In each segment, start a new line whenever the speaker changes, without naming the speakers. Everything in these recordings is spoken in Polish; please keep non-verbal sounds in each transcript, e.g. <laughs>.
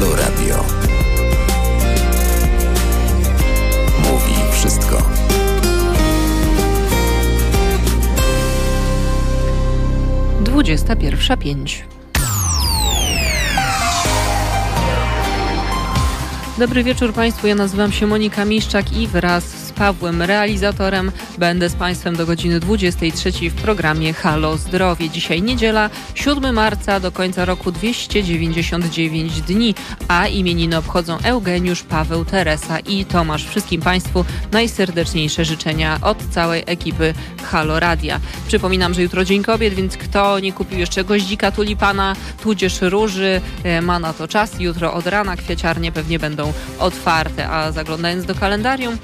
Halo Radio. Mówi wszystko.
Dwudziesta pierwsza pięć. Dobry wieczór Państwu, ja nazywam się Monika Miszczak i wraz Pawłem, realizatorem, będę z Państwem do godziny 23 w programie Halo Zdrowie. Dzisiaj niedziela, 7 marca, do końca roku 299 dni, a imieniny obchodzą Eugeniusz, Paweł, Teresa i Tomasz. Wszystkim Państwu najserdeczniejsze życzenia od całej ekipy Halo Radia. Przypominam, że jutro Dzień Kobiet, więc kto nie kupił jeszcze goździka tulipana, tudzież róży, e, ma na to czas. Jutro od rana kwieciarnie pewnie będą otwarte, a zaglądając do kalendarium,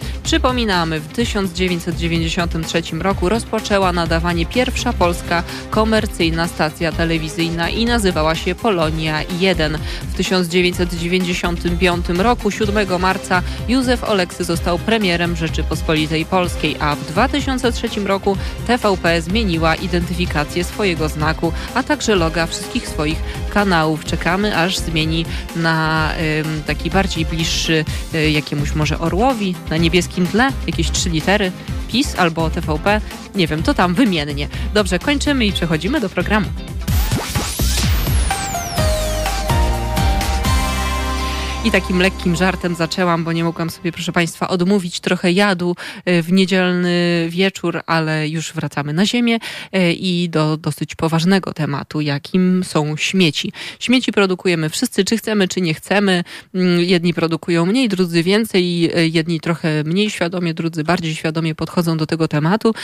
przypominamy, w 1993 roku rozpoczęła nadawanie pierwsza polska komercyjna stacja telewizyjna i nazywała się Polonia 1. W 1995 roku, 7 marca, Józef Oleksy został premierem Rzeczypospolitej Polskiej, a w 2003 roku TVP zmieniła identyfikację swojego znaku, a także loga wszystkich swoich kanałów. Czekamy, aż zmieni na ym, taki bardziej bliższy y, jakiemuś może orłowi, na niebieskim tle, jakieś trzy litery, PiS albo TVP, nie wiem, to tam wymiennie. Dobrze, kończymy i przechodzimy do programu. I takim lekkim żartem zaczęłam, bo nie mogłam sobie, proszę Państwa, odmówić trochę jadu e, w niedzielny wieczór, ale już wracamy na ziemię e, i do dosyć poważnego tematu, jakim są śmieci. Śmieci produkujemy wszyscy, czy chcemy, czy nie chcemy. Mm, jedni produkują mniej, drudzy więcej, e, jedni trochę mniej świadomie, drudzy bardziej świadomie podchodzą do tego tematu.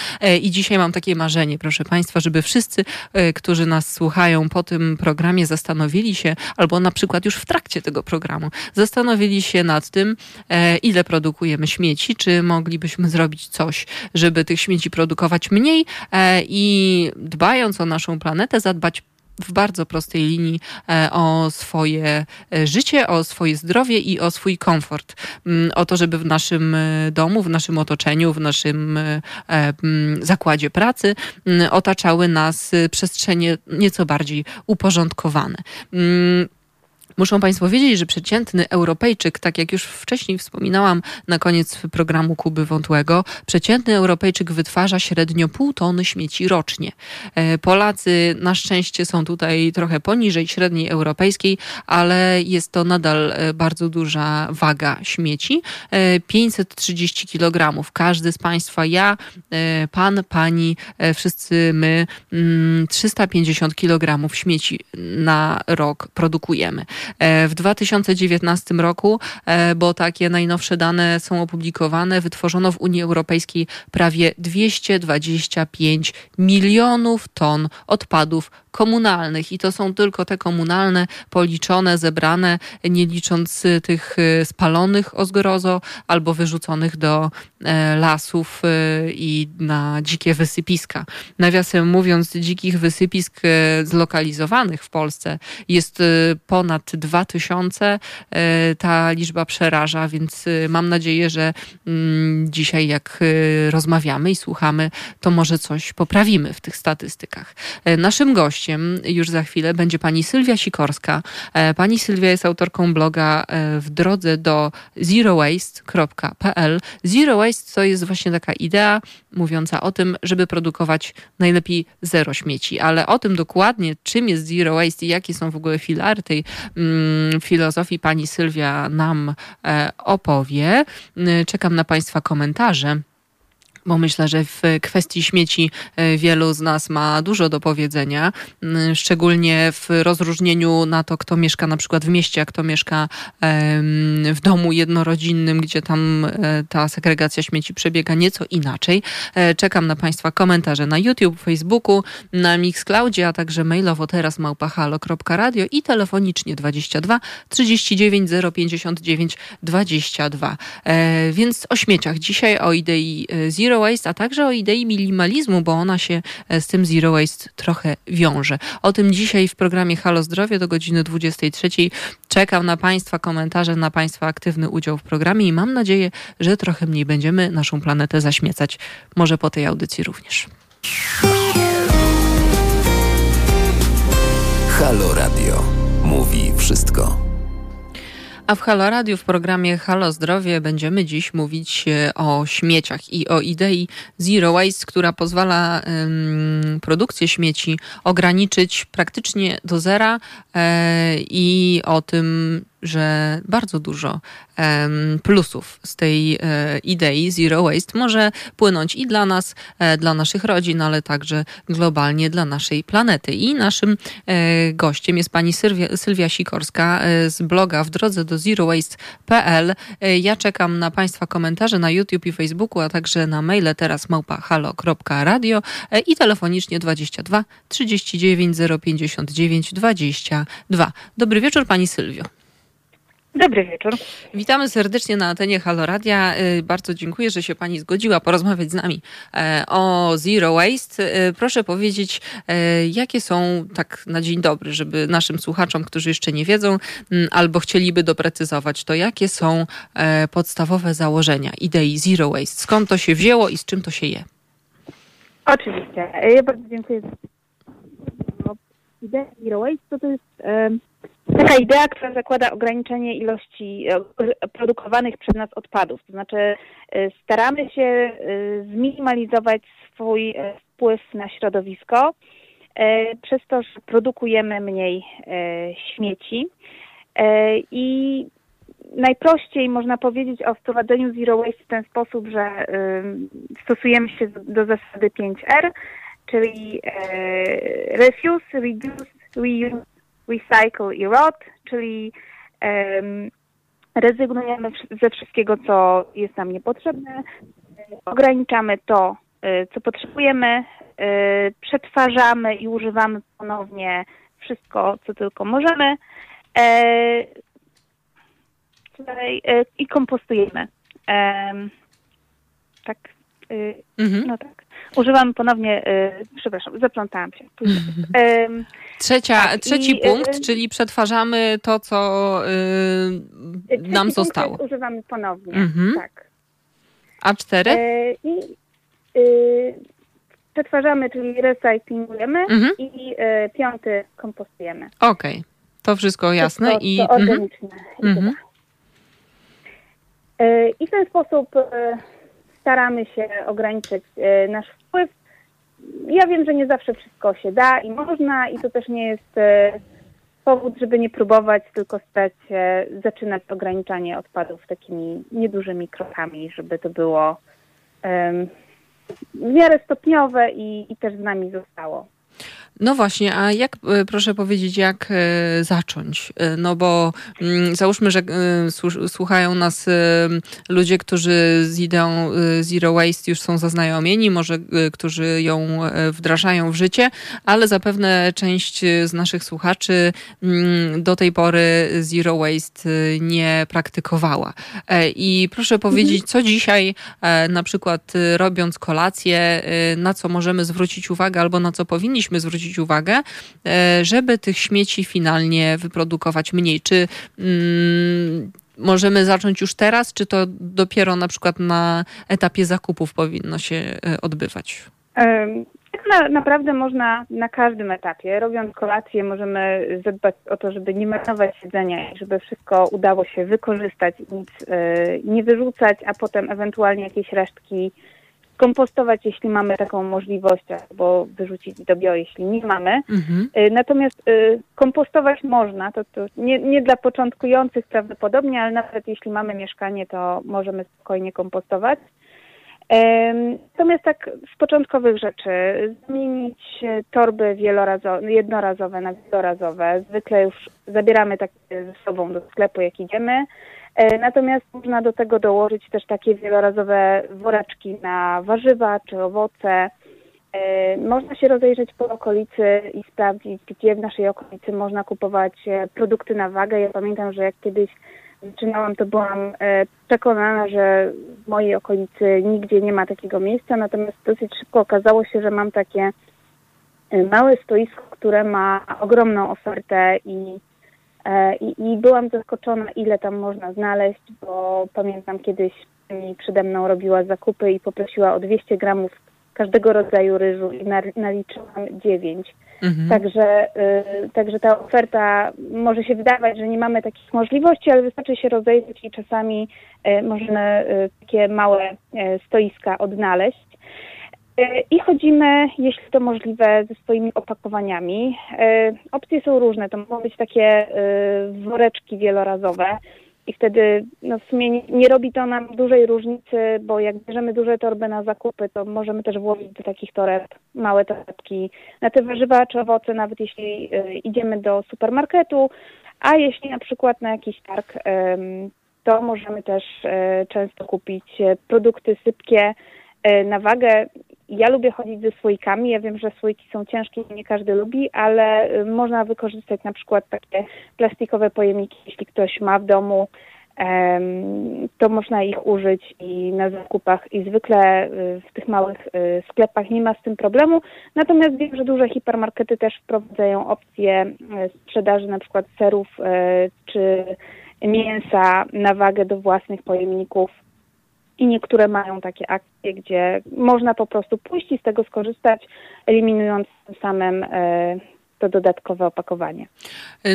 I dzisiaj mam takie marzenie, proszę Państwa, żeby wszyscy, którzy nas słuchają po tym programie, zastanowili się, albo na przykład już w trakcie tego programu, zastanowili się nad tym, e, ile produkujemy śmieci, czy moglibyśmy zrobić coś, żeby tych śmieci produkować mniej e, i dbając o naszą planetę, zadbać w bardzo prostej linii e, o swoje życie, o swoje zdrowie i o swój komfort. Mm, o to, żeby w naszym domu, w naszym otoczeniu, w naszym mm, zakładzie pracy mm, otaczały nas przestrzenie nieco bardziej uporządkowane. Muszą Państwo wiedzieć, że przeciętny Europejczyk, tak jak już wcześniej wspominałam na koniec programu Kuby Wątłego, przeciętny Europejczyk wytwarza średnio pół tony śmieci rocznie. E, Polacy na szczęście są tutaj trochę poniżej średniej europejskiej, ale jest to nadal e, bardzo duża waga śmieci. 530 e, kg. Każdy z Państwa, ja, pan, pani, wszyscy my 350 mm, kg śmieci na rok produkujemy. E, w 2019 roku, e, bo takie najnowsze dane są opublikowane, wytworzono w Unii Europejskiej prawie 225 milionów ton odpadów komunalnych i to są tylko te komunalne policzone, zebrane, nie licząc y, tych y, spalonych o zgrozo albo wyrzuconych do e, lasów y, i na dzikie wysypiska. Nawiasem mówiąc, dzikich wysypisk zlokalizowanych w Polsce jest ponad 2000. E, ta liczba przeraża, więc mam nadzieję, że mm, dzisiaj jak rozmawiamy i słuchamy, to może coś poprawimy w tych statystykach. Naszym gościem już za chwilę będzie pani Sylwia Sikorska. E, pani Sylwia jest autorką bloga e, w drodze do zerowaste.pl. Zero waste to jest właśnie taka idea mówiąca o tym, żeby produkować najlepiej zero śmieci, ale o tym dokładnie, czym jest zero waste i jakie są w ogóle filary tej mm, filozofii pani Sylwia nam e, opowie. Czekam na państwa komentarze bo myślę, że w kwestii śmieci e, wielu z nas ma dużo do powiedzenia, szczególnie w rozróżnieniu na to, kto mieszka na przykład w mieście, a kto mieszka w domu jednorodzinnym, gdzie tam e, ta segregacja śmieci przebiega nieco inaczej. E, czekam na Państwa komentarze na YouTube, Facebooku, na Mixcloudzie, a także mailowo teraz małpahalo.radio i telefonicznie 22 39 059 22. Więc o śmieciach dzisiaj, o idei Zero zero waste, a także o idei minimalizmu, bo ona się e, z tym zero waste trochę wiąże. O tym dzisiaj w programie Halo Zdrowie do godziny 23. Czekam na Państwa komentarze, na Państwa aktywny udział w programie i mam nadzieję, że trochę mniej będziemy naszą planetę zaśmiecać. Może po tej audycji również.
Halo Radio mówi wszystko.
A w Halo Radio w programie Halo Zdrowie będziemy dziś mówić e, o śmieciach i o idei Zero Waste, która pozwala um, produkcję śmieci ograniczyć praktycznie do zera e, i o tym, że bardzo dużo plusów z tej e, idei Zero Waste może płynąć i dla nas, e, dla naszych rodzin, ale także globalnie dla naszej planety. I naszym e, gościem jest pani Sylwia, Sylwia Sikorska z bloga w drodze do zerowaste.pl. Ja czekam na Państwa komentarze na YouTube i Facebooku, a także na maile teraz małpa halo.radio i telefonicznie 22 39 059 22. Dobry wieczór Pani Sylwio.
Dobry wieczór.
Witamy serdecznie na antenie Haloradia. Y, bardzo dziękuję, że się Pani zgodziła porozmawiać z nami e, o Zero Waste. Y, proszę powiedzieć, e, jakie są, tak na dzień dobry, żeby naszym słuchaczom, którzy jeszcze nie wiedzą mm, albo chcieliby doprecyzować, to jakie są e, podstawowe założenia idei Zero Waste? Skąd to się wzięło i z czym to się je?
Oczywiście. Ja bardzo dziękuję za idea Zero Waste. To, to jest taka idea, która zakłada ograniczenie ilości e, produkowanych przez nas odpadów. To znaczy e, staramy się e, zminimalizować swój wpływ na środowisko przez to, że produkujemy mniej śmieci. I najprościej można powiedzieć o wprowadzeniu Zero Waste w ten sposób, że stosujemy się do zasady 5R, czyli refuse, reduce, reuse, recycle i rot, czyli um, rezygnujemy ze wszystkiego, co jest nam niepotrzebne, ograniczamy to, e, co potrzebujemy, e, przetwarzamy i używamy ponownie wszystko, co tylko możemy e, i kompostujemy. Tak, mhm. no tak. Używamy ponownie, przepraszam, zaplątałam się.
Trzecia, tak, trzeci i, y, punkt, czyli przetrważamy to, co y, nam zostało.
Używamy ponownie, mhm. tak.
A cztery?
Y, I y, przetwarzamy, czyli recyklingujemy mhm. i y, piąty kompostujemy.
Okej, okay. to wszystko jasne.
Wszystko, i, to mhm. organiczne. Mhm. I w ten sposób staramy się ograniczyć nasz wpływ ja wiem, że nie zawsze wszystko się da i można i to też nie jest e, powód, żeby nie próbować, tylko stać się, zaczynać ograniczanie odpadów takimi niedużymi krokami, żeby to było w miarę stopniowe i, i też z nami zostało.
No właśnie, a jak, e, proszę powiedzieć, jak e, zacząć? E, no bo mm, załóżmy, że słuchają nas ludzie, którzy z ideą Zero Waste już są zaznajomieni, może którzy ją wdrażają w życie, ale zapewne część z naszych słuchaczy mm, do tej pory Zero Waste nie praktykowała. I proszę powiedzieć, co dzisiaj, na przykład robiąc kolację, na co możemy zwrócić uwagę albo na co powinniśmy zwrócić zwrócić uwagę, e, żeby tych śmieci finalnie wyprodukować mniej. Czy mm, możemy zacząć już teraz, czy to dopiero na przykład na etapie zakupów powinno się e, odbywać?
Tak na, naprawdę można na każdym etapie. Robiąc kolację możemy zadbać o to, żeby nie marnować jedzenia i żeby wszystko udało się wykorzystać, nic y, nie wyrzucać, a potem ewentualnie jakieś resztki kompostować, jeśli mamy taką możliwość, albo wyrzucić do bio, jeśli nie mamy. Mhm. Y, natomiast y, kompostować można, to, to nie, nie dla początkujących prawdopodobnie, ale nawet jeśli mamy mieszkanie, to możemy spokojnie kompostować. Natomiast tak z początkowych rzeczy, zmienić torby wielorazowe, jednorazowe na wielorazowe. Zwykle już zabieramy takie ze sobą do sklepu, jak idziemy. E, natomiast można do tego dołożyć też takie wielorazowe woreczki na warzywa czy owoce. E, można się rozejrzeć po okolicy i sprawdzić, gdzie w naszej okolicy można kupować e, produkty na wagę. Ja pamiętam, że jak kiedyś zaczynałam, to byłam przekonana, że w mojej okolicy nigdzie nie ma takiego miejsca, natomiast dosyć szybko okazało się, że mam takie małe stoisko, które ma ogromną ofertę i I, I, byłam zaskoczona, ile tam można znaleźć, bo pamiętam kiedyś mi przede mną robiła zakupy i poprosiła o 200 gramów każdego rodzaju ryżu i naliczyłam dziewięć. Mhm. Także, y, także ta oferta może się wydawać, że nie mamy takich możliwości, ale wystarczy się rozejrzeć i czasami y, możemy y, takie małe y, stoiska odnaleźć. Y, I chodzimy, jeśli to możliwe, ze swoimi opakowaniami. Y, opcje są różne, to mogą być takie woreczki wielorazowe, i wtedy no w sumie nie, nie, robi to nam dużej różnicy, bo jak bierzemy duże torby na zakupy, to możemy też włożyć do takich toreb małe torebki na te warzywa czy owoce, nawet jeśli idziemy do supermarketu, a jeśli na przykład na jakiś targ, to możemy też często kupić produkty sypkie na wagę ja lubię chodzić ze słoikami. Ja wiem, że słoiki są ciężkie i nie każdy lubi, ale y, można wykorzystać na przykład takie plastikowe pojemniki, jeśli ktoś ma w domu, to można ich użyć i na zakupach i zwykle y, w tych małych y, sklepach nie ma z tym problemu. Natomiast wiem, że duże hipermarkety też wprowadzają opcje sprzedaży na przykład serów czy mięsa na wagę do własnych pojemników i niektóre mają takie akcje, gdzie można po prostu pójść i z tego skorzystać, eliminując tym samym e, to dodatkowe opakowanie.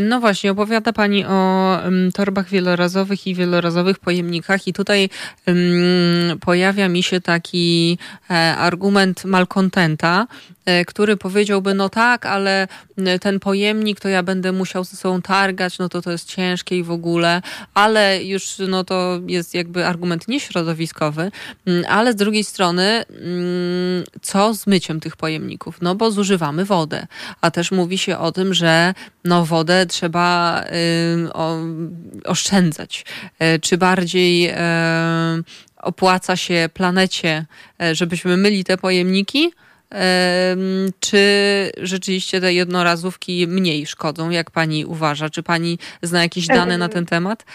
No właśnie, opowiada Pani o um, torbach wielorazowych i wielorazowych pojemnikach i tutaj um, pojawia mi się taki e, argument malkontenta, e, który powiedziałby, no tak, ale ten pojemnik to ja będę musiał ze sobą targać, no to to jest ciężkie i w ogóle, ale już no to jest jakby argument nieśrodowiskowy, ale z drugiej strony co z myciem tych pojemników? No bo zużywamy wodę, a też mówi się o tym, że no, wodę trzeba y, o, oszczędzać. Y, czy bardziej y, opłaca się planecie, y, żebyśmy myli te pojemniki? Czy rzeczywiście te jednorazówki mniej szkodzą, jak pani uważa? Czy pani zna jakieś dane na ten temat?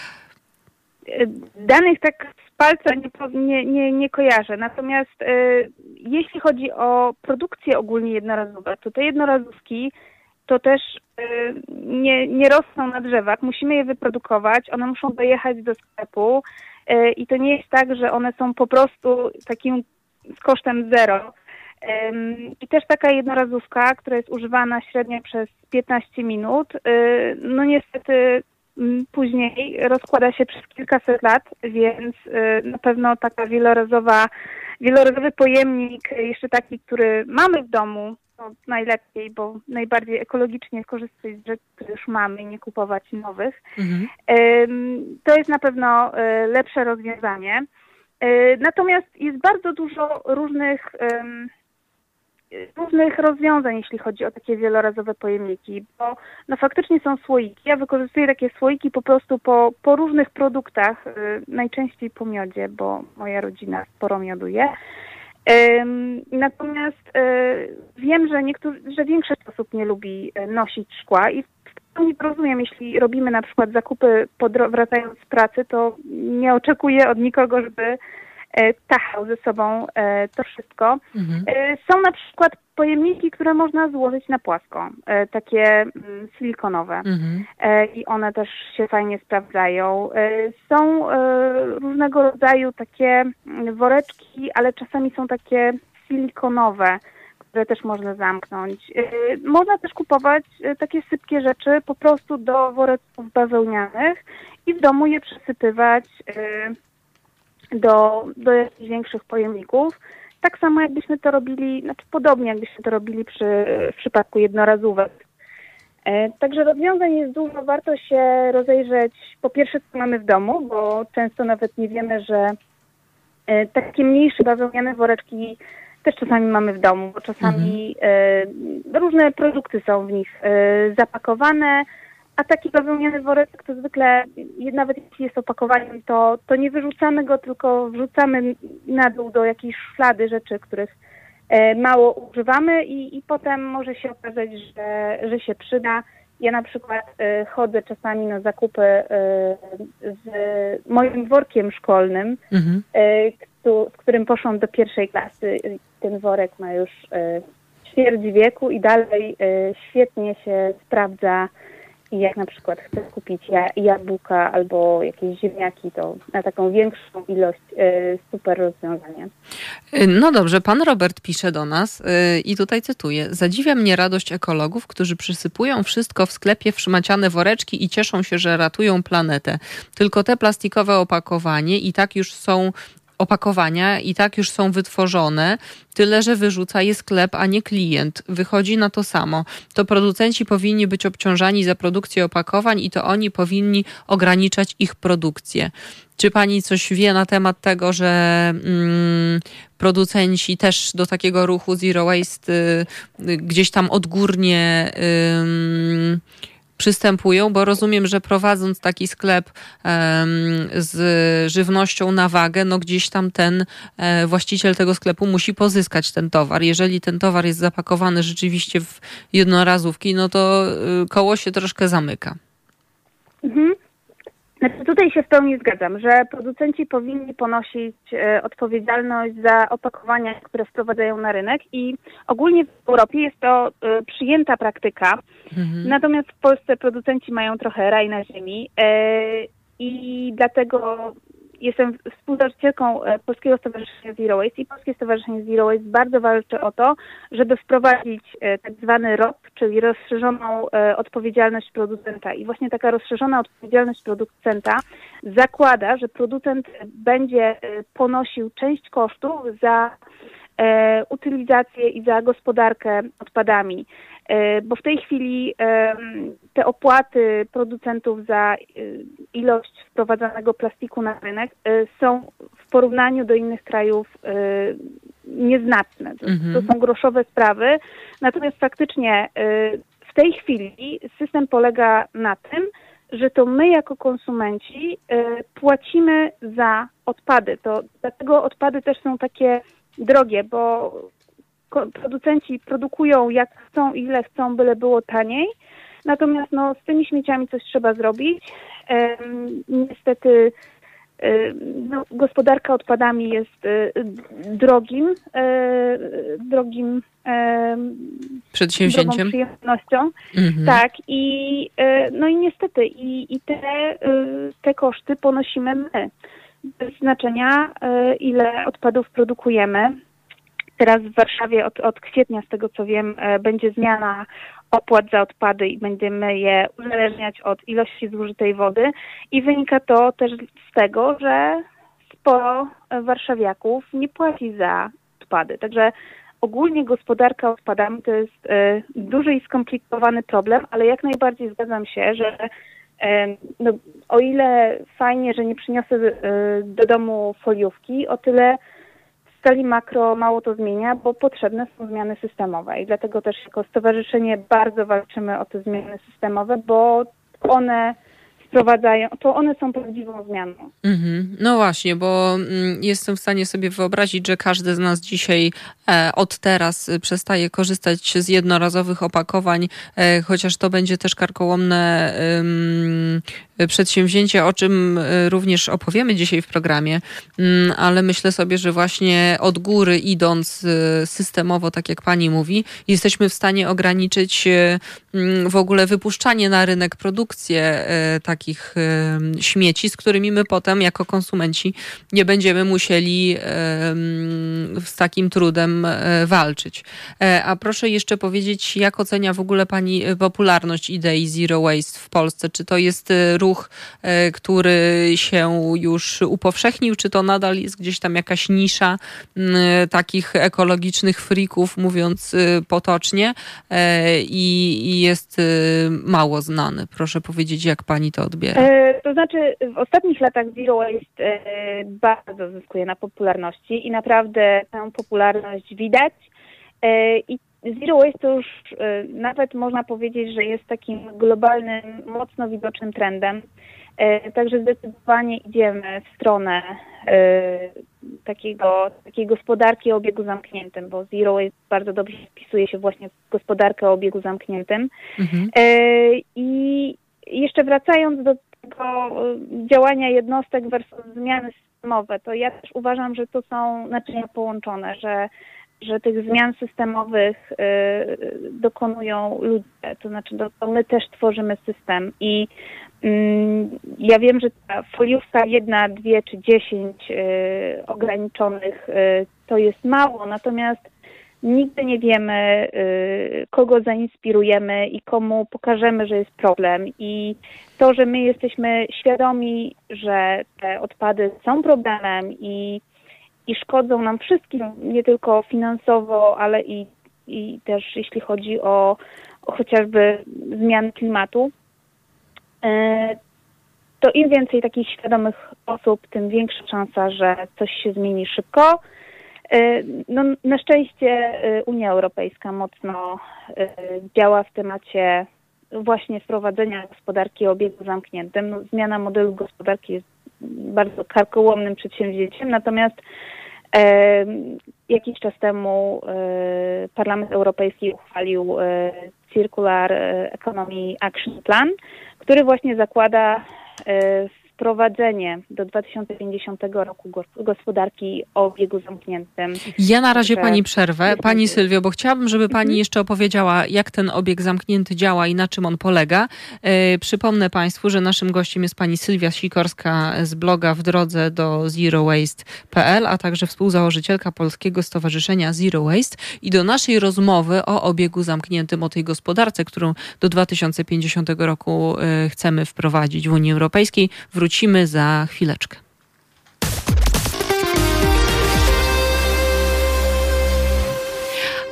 Danych tak z palca nie, nie, nie, nie kojarzę. Natomiast jeśli chodzi o produkcję ogólnie jednorazówek, to te jednorazówki to też y, nie, nie rosną na drzewach. Musimy je wyprodukować, one muszą dojechać do sklepu y, i to nie jest tak, że one są po prostu takim kosztem zero. I też taka jednorazówka, która jest używana średnio przez 15 minut, y, no niestety później rozkłada się przez kilkaset lat, więc na pewno taka wielorazowa, wielorazowy pojemnik, jeszcze taki, który mamy w domu, to najlepiej, bo najbardziej ekologicznie korzystać z rzeczy, które już mamy i nie kupować nowych. Mhm. To jest na pewno e, lepsze rozwiązanie. Natomiast jest bardzo dużo różnych różnych rozwiązań, jeśli chodzi o takie wielorazowe pojemniki, bo no faktycznie są słoiki. Ja wykorzystuję takie słoiki po prostu po, po różnych produktach, e, najczęściej po miodzie, bo moja rodzina sporo mioduje. Natomiast e, wiem, że, niektórzy, że większość osób nie lubi e, nosić szkła i nie rozumiem, jeśli robimy na przykład zakupy wracając z pracy, to nie oczekuję od nikogo, żeby tachał ze sobą e, to wszystko. Mhm. E, są na przykład pojemniki, które można złożyć na płasko, takie mm, silikonowe mhm. i one też się fajnie sprawdzają. Są różnego rodzaju takie mm, woreczki, ale czasami są takie silikonowe, które też można zamknąć. Można też kupować takie sypkie rzeczy po prostu do woreczków bawełnianych i w domu je przesypywać do, do jakichś większych pojemników. Tak samo jakbyśmy to robili, znaczy podobnie jakbyśmy to robili przy, w przypadku jednorazówek. E, także rozwiązań jest dużo. Warto się rozejrzeć po pierwsze, co mamy w domu, bo często nawet nie wiemy, że e, takie mniejsze bawełniane woreczki też czasami mamy w domu, bo czasami mhm. e, różne produkty są w nich zapakowane, a taki bawełniany worek to zwykle, nawet jeśli jest opakowaniem, to, to nie wyrzucamy go, tylko wrzucamy na dół do jakiejś szuflady rzeczy, których e, mało używamy i, i potem może się okazać, że, że się przyda. Ja na przykład e, chodzę czasami na zakupy e, z moim workiem szkolnym, mhm. z którym poszłam do pierwszej klasy. Ten worek ma już ćwierć wieku i dalej świetnie się sprawdza i jak na przykład chcę kupić jabłka albo jakieś ziemniaki, to na taką większą ilość y, super rozwiązanie.
No dobrze, pan Robert pisze do nas y, i tutaj cytuję. Zadziwia mnie radość ekologów, którzy przysypują wszystko w sklepie w szmaciane woreczki i cieszą się, że ratują planetę. Tylko te plastikowe opakowanie i tak już są opakowania i tak już są wytworzone, tyle że wyrzuca je sklep, a nie klient. Wychodzi na to samo. To producenci powinni być obciążani za produkcję opakowań i to oni powinni ograniczać ich produkcję. Czy pani coś wie na temat tego, że mm, producenci też do takiego ruchu Zero Waste y, y, gdzieś tam odgórnie y, przystępują, bo rozumiem, że prowadząc taki sklep z żywnością na wagę, no gdzieś tam ten e, właściciel tego sklepu musi pozyskać ten towar. Jeżeli ten towar jest zapakowany rzeczywiście w jednorazówki, no to y, koło się troszkę zamyka.
Mhm. Znaczy tutaj się w pełni zgadzam, że producenci powinni ponosić e, odpowiedzialność za opakowania, które wprowadzają na rynek i ogólnie w Europie jest to e, przyjęta praktyka. Mhm. Natomiast w Polsce producenci mają trochę raj na ziemi e, i dlatego jestem współzałożycielką e, Polskiego Stowarzyszenia Zero Waste i Polskie Stowarzyszenie Zero Waste bardzo walczy o to, żeby wprowadzić e, tak zwany ROP, czyli rozszerzoną e, odpowiedzialność producenta. I właśnie taka rozszerzona odpowiedzialność producenta zakłada, że producent będzie ponosił część kosztów za utylizację i za gospodarkę odpadami. E, bo w tej chwili te opłaty producentów za e, ilość wprowadzanego plastiku na rynek e, są w porównaniu do innych krajów nieznaczne. To, mhm. to są groszowe sprawy. Natomiast faktycznie w tej chwili system polega na tym, że to my jako konsumenci płacimy za odpady. To dlatego odpady też są takie drogie, bo producenci produkują jak chcą, ile chcą, byle było taniej. Natomiast no, z tymi śmieciami coś trzeba zrobić. niestety no, gospodarka odpadami jest e, drogim, e, drogim
przedsięwzięciem,
przyjemnością. Mhm. Tak i e, no i niestety i, i te, te koszty ponosimy my. Bez znaczenia ile odpadów produkujemy. Teraz w Warszawie od, od kwietnia, z tego co wiem, e, będzie zmiana opłat za odpady i będziemy je uzależniać od ilości zużytej wody i wynika to też z tego, że sporo warszawiaków nie płaci za odpady. Także ogólnie gospodarka odpadami to jest e, duży i skomplikowany problem, ale jak najbardziej zgadzam się, że e, no, o ile fajnie, że nie przyniosę do domu foliówki, o tyle skali makro mało to zmienia, bo potrzebne są zmiany systemowe. I dlatego też jako stowarzyszenie bardzo walczymy o te zmiany systemowe, bo one wprowadzają, to one są prawdziwą zmianą.
Mm-hmm. No właśnie, bo mm, jestem w stanie sobie wyobrazić, że każdy z nas dzisiaj e, od teraz przestaje korzystać z jednorazowych opakowań, e, chociaż to będzie też karkołomne przedsięwzięcie, o czym e, również opowiemy dzisiaj w programie, mm, ale myślę sobie, że właśnie od góry idąc systemowo, tak jak pani mówi, jesteśmy w stanie ograniczyć mm, w ogóle wypuszczanie na rynek, produkcję tak takich śmieci, z którymi my potem jako konsumenci nie będziemy musieli z takim trudem e, walczyć. E, a proszę jeszcze powiedzieć, jak ocenia w ogóle Pani popularność idei Zero Waste w Polsce? Czy to jest e, ruch, który się już upowszechnił, czy to nadal jest gdzieś tam jakaś nisza takich ekologicznych frików, mówiąc potocznie, i jest mało znany? Proszę powiedzieć, jak Pani to odbiera?
E, to znaczy, w ostatnich latach Zero Waste e, bardzo zyskuje na popularności i naprawdę tę popularność widać. E, I Zero Waste to już nawet można powiedzieć, że jest takim globalnym, mocno widocznym trendem. Także zdecydowanie idziemy w stronę takiego, takiej gospodarki o obiegu zamkniętym, bo Zero Waste bardzo dobrze wpisuje się właśnie w gospodarkę o obiegu zamkniętym. Mhm. I jeszcze wracając do tego y, działania jednostek versus zmiany systemowe, to ja też uważam, że to są naczynia połączone, że że tych zmian systemowych dokonują ludzie, to znaczy to my też tworzymy system i mm, ja wiem, że ta foliówka jedna, dwie czy dziesięć ograniczonych to jest mało, natomiast nigdy nie wiemy, y, kogo zainspirujemy i komu pokażemy, że jest problem. I to, że my jesteśmy świadomi, że te odpady są problemem i, i szkodzą nam wszystkim, nie tylko finansowo, ale i, i też jeśli chodzi o, o chociażby zmiany klimatu, y, to im więcej takich świadomych osób, tym większa szansa, że coś się zmieni szybko no, na szczęście e, Unia Europejska mocno e, działa w temacie właśnie wprowadzenia gospodarki o obiegu zamkniętym. No, zmiana modelu gospodarki jest bardzo karkołomnym przedsięwzięciem, natomiast e, jakiś czas temu e, Parlament Europejski uchwalił e, Circular Economy Action Plan, który właśnie zakłada wprowadzenie do 2050 roku gospodarki o obiegu zamkniętym.
Ja na razie Pani przerwę. Pani Sylwio, bo chciałabym, żeby Pani mhm. jeszcze opowiedziała, jak ten obieg zamknięty działa i na czym on polega. Yy, przypomnę Państwu, że naszym gościem jest Pani Sylwia Sikorska z bloga w drodze do zerowaste.pl, a także współzałożycielka Polskiego Stowarzyszenia Zero Waste i do naszej rozmowy o obiegu zamkniętym, o tej gospodarce, którą do 2050 roku yy, chcemy wprowadzić w Unii Europejskiej. Wrócimy wrócimy za chwileczkę.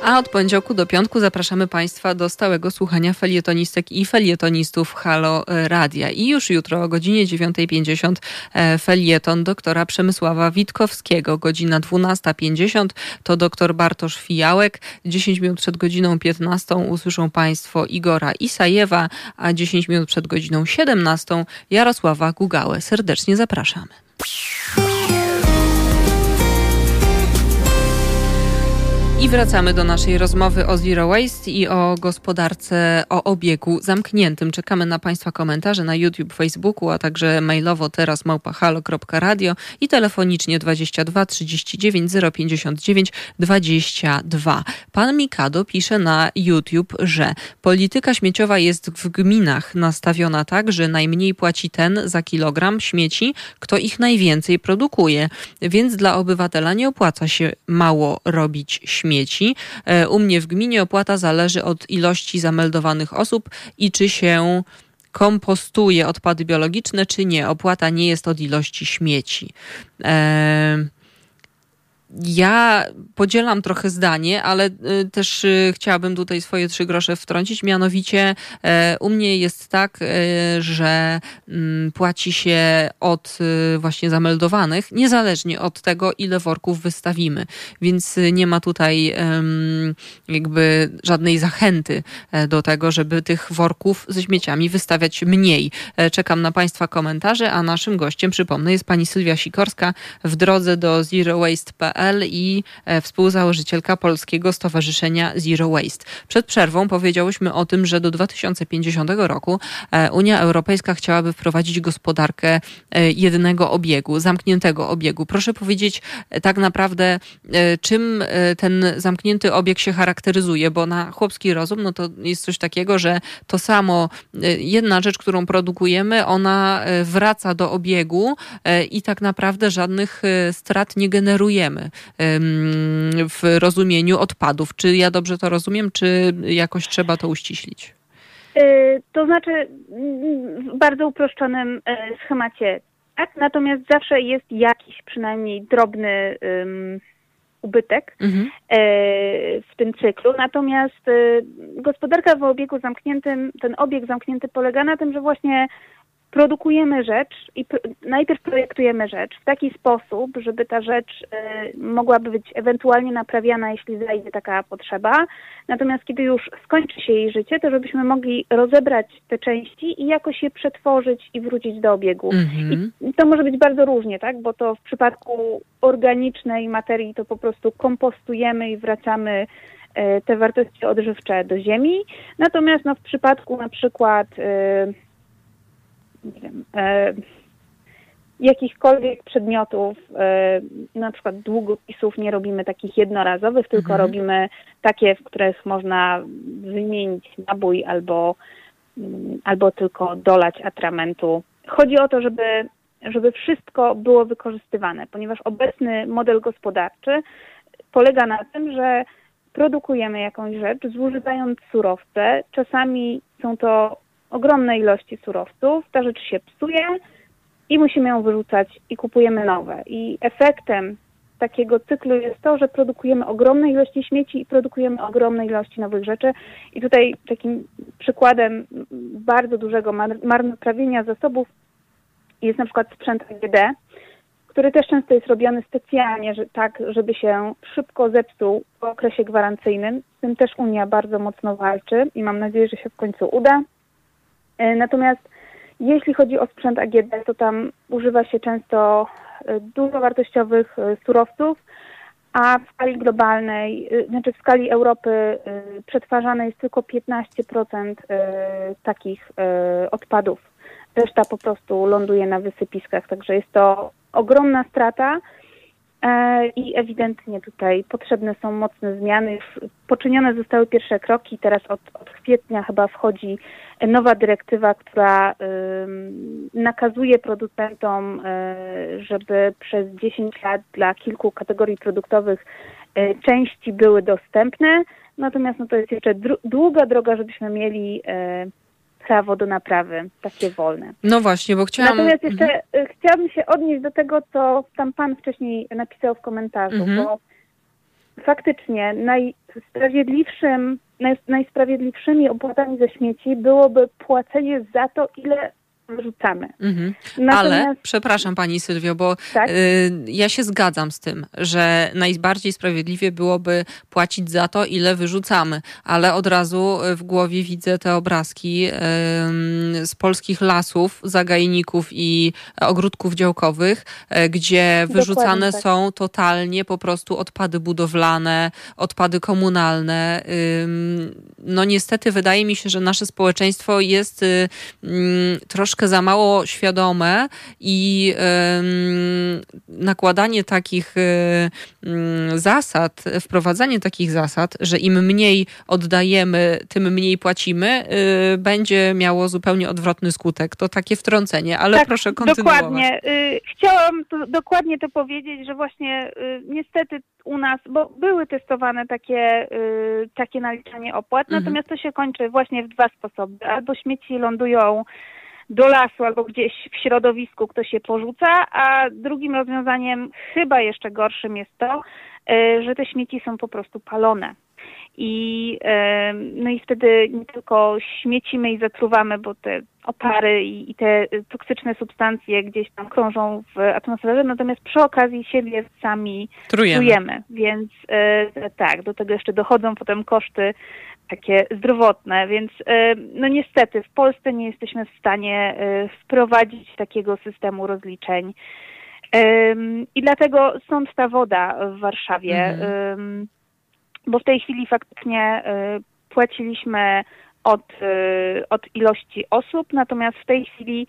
A od poniedziałku do piątku zapraszamy Państwa do stałego słuchania felietonistek i felietonistów Halo Radia. I już jutro o godzinie 9.50 e, felieton doktora Przemysława Witkowskiego. Godzina 12.50 to doktor Bartosz Fijałek. 10 minut przed godziną 15 usłyszą Państwo Igora Isajewa, a 10 minut przed godziną 17 Jarosława Gugałę. Serdecznie zapraszamy. I wracamy do naszej rozmowy o Zero Waste i o gospodarce, o obiegu zamkniętym. Czekamy na Państwa komentarze na YouTube, Facebooku, a także mailowo teraz małpahalo.radio i telefonicznie 22 39 059 22. Pan Mikado pisze na YouTube, że polityka śmieciowa jest w gminach nastawiona tak, że najmniej płaci ten za kilogram śmieci, kto ich najwięcej produkuje. Więc dla obywatela nie opłaca się mało robić śmieci śmieci. E, u mnie w gminie opłata zależy od ilości zameldowanych osób i czy się kompostuje odpady biologiczne, czy nie. Opłata nie jest od ilości śmieci. Eee, ja podzielam trochę zdanie, ale y, też y, chciałabym tutaj swoje trzy grosze wtrącić. Mianowicie e, u mnie jest tak, e, że mm, płaci się od y, właśnie zameldowanych, niezależnie od tego, ile worków wystawimy. Więc nie ma tutaj jakby żadnej zachęty e, do tego, żeby tych worków ze śmieciami wystawiać mniej. Czekam na Państwa komentarze, a naszym gościem, przypomnę, jest pani Sylwia Sikorska w drodze do zerowaste.pl i e, współzałożycielka Polskiego Stowarzyszenia Zero Waste. Przed przerwą powiedziałyśmy o tym, że do 2050 roku e, Unia Europejska chciałaby wprowadzić gospodarkę e, jednego obiegu, zamkniętego obiegu. Proszę powiedzieć tak naprawdę, czym ten zamknięty obieg się charakteryzuje, bo na chłopski rozum no to jest coś takiego, że to samo, jedna rzecz, którą produkujemy, ona wraca do obiegu i tak naprawdę żadnych strat nie generujemy w rozumieniu odpadów. Czy ja dobrze to rozumiem, czy jakoś trzeba to uściślić?
Y, to znaczy w bardzo uproszczonym e, schemacie, tak? Natomiast zawsze jest jakiś przynajmniej drobny um, ubytek mhm. E, w tym cyklu. Natomiast e, gospodarka w obiegu zamkniętym, ten obieg zamknięty polega na tym, że właśnie produkujemy rzecz i pr najpierw projektujemy rzecz w taki sposób, żeby ta rzecz y, mogłaby być ewentualnie naprawiana, jeśli zajdzie taka potrzeba. Natomiast kiedy już skończy się jej życie, to żebyśmy mogli rozebrać te części i jakoś je przetworzyć i wrócić do obiegu. Mm -hmm. I to może być bardzo różnie, tak? Bo to w przypadku organicznej materii to po prostu kompostujemy i wracamy y, te wartości odżywcze do ziemi. Natomiast no, w przypadku na przykład y, nie wiem, e, jakichkolwiek przedmiotów, na przykład długopisów nie robimy takich jednorazowych, tylko mhm. robimy takie, w których można wymienić nabój albo, albo tylko dolać atramentu. Chodzi o to, żeby, żeby wszystko było wykorzystywane, ponieważ obecny model gospodarczy polega na tym, że produkujemy jakąś rzecz, zużywając surowce. Czasami są to ogromne ilości surowców, ta rzecz się psuje i musimy ją wyrzucać i kupujemy nowe. I efektem takiego cyklu jest to, że produkujemy ogromne ilości śmieci i produkujemy ogromne ilości nowych rzeczy. I tutaj takim przykładem bardzo dużego marnotrawienia zasobów jest na przykład sprzęt AGD, który też często jest robiony specjalnie, że, tak, żeby się szybko zepsuł w okresie gwarancyjnym. Z tym też Unia bardzo mocno walczy i mam nadzieję, że się w końcu uda. E, natomiast jeśli chodzi o sprzęt AGD, to tam używa się często e, dużo wartościowych e, surowców, a w skali globalnej, znaczy w skali Europy przetwarzane jest tylko 15% takich odpadów. Reszta po prostu ląduje na wysypiskach, także jest to ogromna strata i ewidentnie tutaj potrzebne są mocne zmiany. Poczynione zostały pierwsze kroki, teraz od, od kwietnia chyba wchodzi nowa dyrektywa, która nakazuje producentom, y, żeby przez 10 lat dla kilku kategorii produktowych y, części były dostępne. Natomiast no to jest jeszcze długa droga, żebyśmy mieli prawo do naprawy, takie wolne.
No właśnie, bo chciałam...
Natomiast jeszcze mhm. Y, chciałabym się odnieść do tego, co tam pan wcześniej napisał w komentarzu, mhm. bo faktycznie najsprawiedliwszym, najsprawiedliwszymi opłatami za śmieci byłoby płacenie za to, ile wrzucamy. Mhm.
Natomiast... Ale, przepraszam pani Sylwio, bo tak? y, ja się zgadzam z tym, że najbardziej sprawiedliwie byłoby płacić za to, ile wyrzucamy, ale od razu w głowie widzę te obrazki y, z polskich lasów, zagajników i ogródków działkowych, y, gdzie wyrzucane tak. są totalnie po prostu odpady budowlane, odpady komunalne. no niestety wydaje mi się, że nasze społeczeństwo jest y, troszkę troszkę za mało świadome i nakładanie takich zasad, wprowadzanie takich zasad, że im mniej oddajemy, tym mniej płacimy, y, będzie miało zupełnie odwrotny skutek. To takie wtrącenie, ale tak, proszę kontynuować.
Dokładnie. Y, chciałam to, dokładnie to powiedzieć, że właśnie y, niestety u nas, bo były testowane takie, takie naliczanie opłat, mhm. natomiast to się kończy właśnie w dwa sposoby. Albo śmieci lądują do lasu albo gdzieś w środowisku ktoś je porzuca, a drugim rozwiązaniem, chyba jeszcze gorszym jest to, e, że te śmieci są po prostu palone. I, no i wtedy nie tylko śmiecimy i zatruwamy, bo te opary i, i te toksyczne substancje gdzieś tam krążą w atmosferze, natomiast przy okazji siebie sami trujemy. trujemy. Więc e, tak, do tego jeszcze dochodzą potem koszty takie zdrowotne, więc e, no niestety w Polsce nie jesteśmy w stanie e, wprowadzić takiego systemu rozliczeń. I dlatego stąd ta woda w Warszawie, mhm. Bo w tej chwili faktycznie e, płaciliśmy od, od ilości osób, natomiast w tej chwili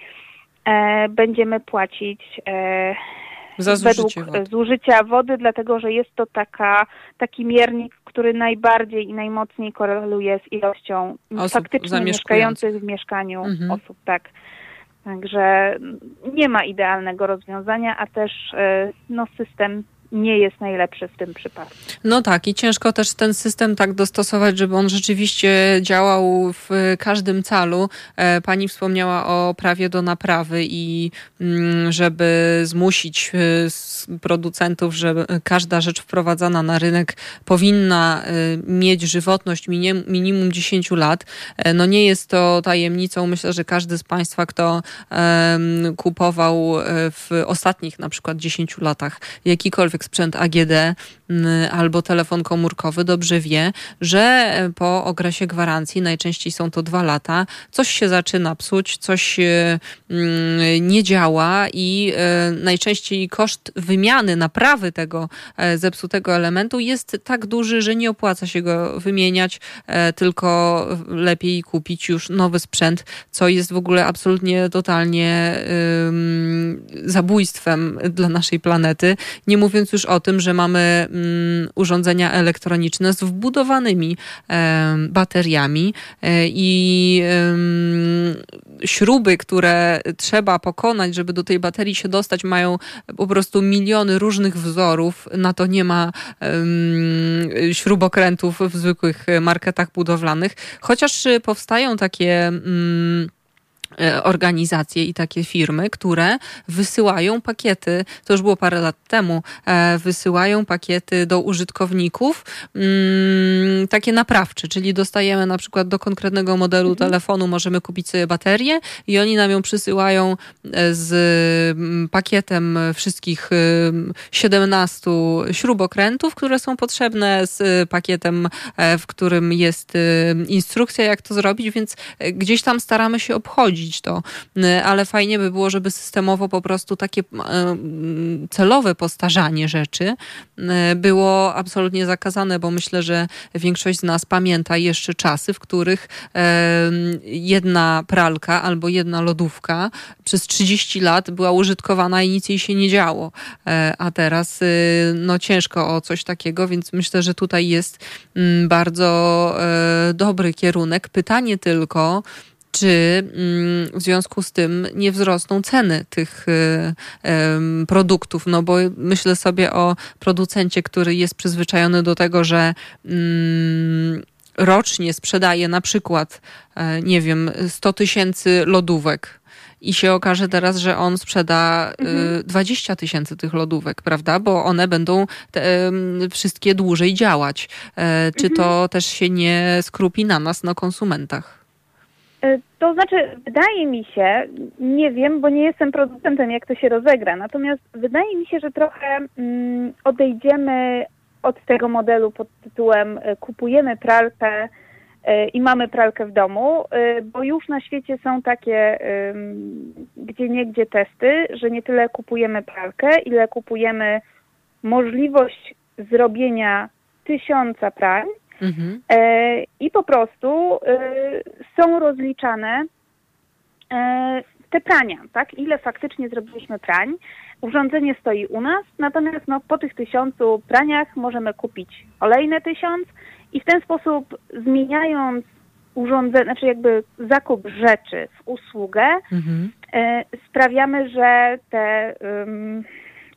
będziemy płacić
za według
wody. zużycia wody, dlatego że jest to taka, taki miernik, który najbardziej i najmocniej koreluje z ilością osób faktycznie mieszkających w mieszkaniu mhm. osób. Tak. Także nie ma idealnego rozwiązania, a też e, no, system nie jest najlepszy w tym przypadku.
No tak, i ciężko też ten system tak dostosować, żeby on rzeczywiście działał w każdym calu. E, pani wspomniała o prawie do naprawy i mm, żeby zmusić e, producentów, że każda rzecz wprowadzana na rynek powinna e, mieć żywotność minimum 10 lat. No nie jest to tajemnicą. Myślę, że każdy z Państwa, kto kupował w ostatnich na przykład 10 latach jakikolwiek jakikolwiek sprzęt AGD albo telefon komórkowy, dobrze wie, że po okresie gwarancji, najczęściej są to dwa lata, coś się zaczyna psuć, coś nie działa i najczęściej koszt wymiany, naprawy tego zepsutego elementu jest tak duży, że nie opłaca się go wymieniać, tylko lepiej kupić już nowy sprzęt, co jest w ogóle absolutnie totalnie zabójstwem dla naszej planety. Nie mówiąc już o tym, że mamy urządzenia elektroniczne z wbudowanymi bateriami e, i śruby, które trzeba pokonać, żeby do tej baterii się dostać, mają po prostu miliony różnych wzorów. Na to nie ma śrubokrętów w zwykłych marketach budowlanych. Chociaż powstają takie E, organizacje i takie firmy, które wysyłają pakiety, to już było parę lat temu, e, wysyłają pakiety do użytkowników mm, takie naprawcze, czyli dostajemy na przykład do konkretnego modelu mhm. telefonu, możemy kupić sobie baterię i oni nam ją przysyłają e, z mm, pakietem wszystkich 17 śrubokrętów, które są potrzebne, z pakietem, w którym jest instrukcja, jak to zrobić, więc gdzieś tam staramy się obchodzić to, y, ale fajnie by było, żeby systemowo po prostu takie y, celowe postarzanie rzeczy y, było absolutnie zakazane, bo myślę, że większość z nas pamięta jeszcze czasy, w których jedna pralka albo jedna lodówka przez 30 lat była użytkowana i nic jej się nie działo. E, a teraz no ciężko o coś takiego, więc myślę, że tutaj jest mm, bardzo e, dobry kierunek. Pytanie tylko, czy mm, w związku z tym nie wzrosną ceny tych y, produktów? No bo myślę sobie o producencie, który jest przyzwyczajony do tego, że mm, rocznie sprzedaje na przykład, e, nie wiem, 100 tysięcy lodówek i się okaże teraz, że on sprzeda mhm. 20 tysięcy tych lodówek, prawda? Bo one będą te, wszystkie dłużej działać. E, czy to mhm. też się nie skrupi na nas, na konsumentach?
E, to znaczy, wydaje mi się, nie wiem, bo nie jestem producentem, jak to się rozegra, natomiast wydaje mi się, że trochę mm, odejdziemy od tego modelu pod tytułem e, kupujemy pralkę y, i mamy pralkę w domu, y, bo już na świecie są takie gdzie niegdzie testy, że nie tyle kupujemy pralkę, ile kupujemy możliwość zrobienia tysiąca prań Mhm. E, I po prostu e, są rozliczane e, te prania, tak? Ile faktycznie zrobiliśmy prań. Urządzenie stoi u nas, natomiast no, po tych tysiącu praniach możemy kupić kolejne tysiąc i w ten sposób zmieniając urządzenie, znaczy jakby zakup rzeczy w usługę, mhm. sprawiamy, że te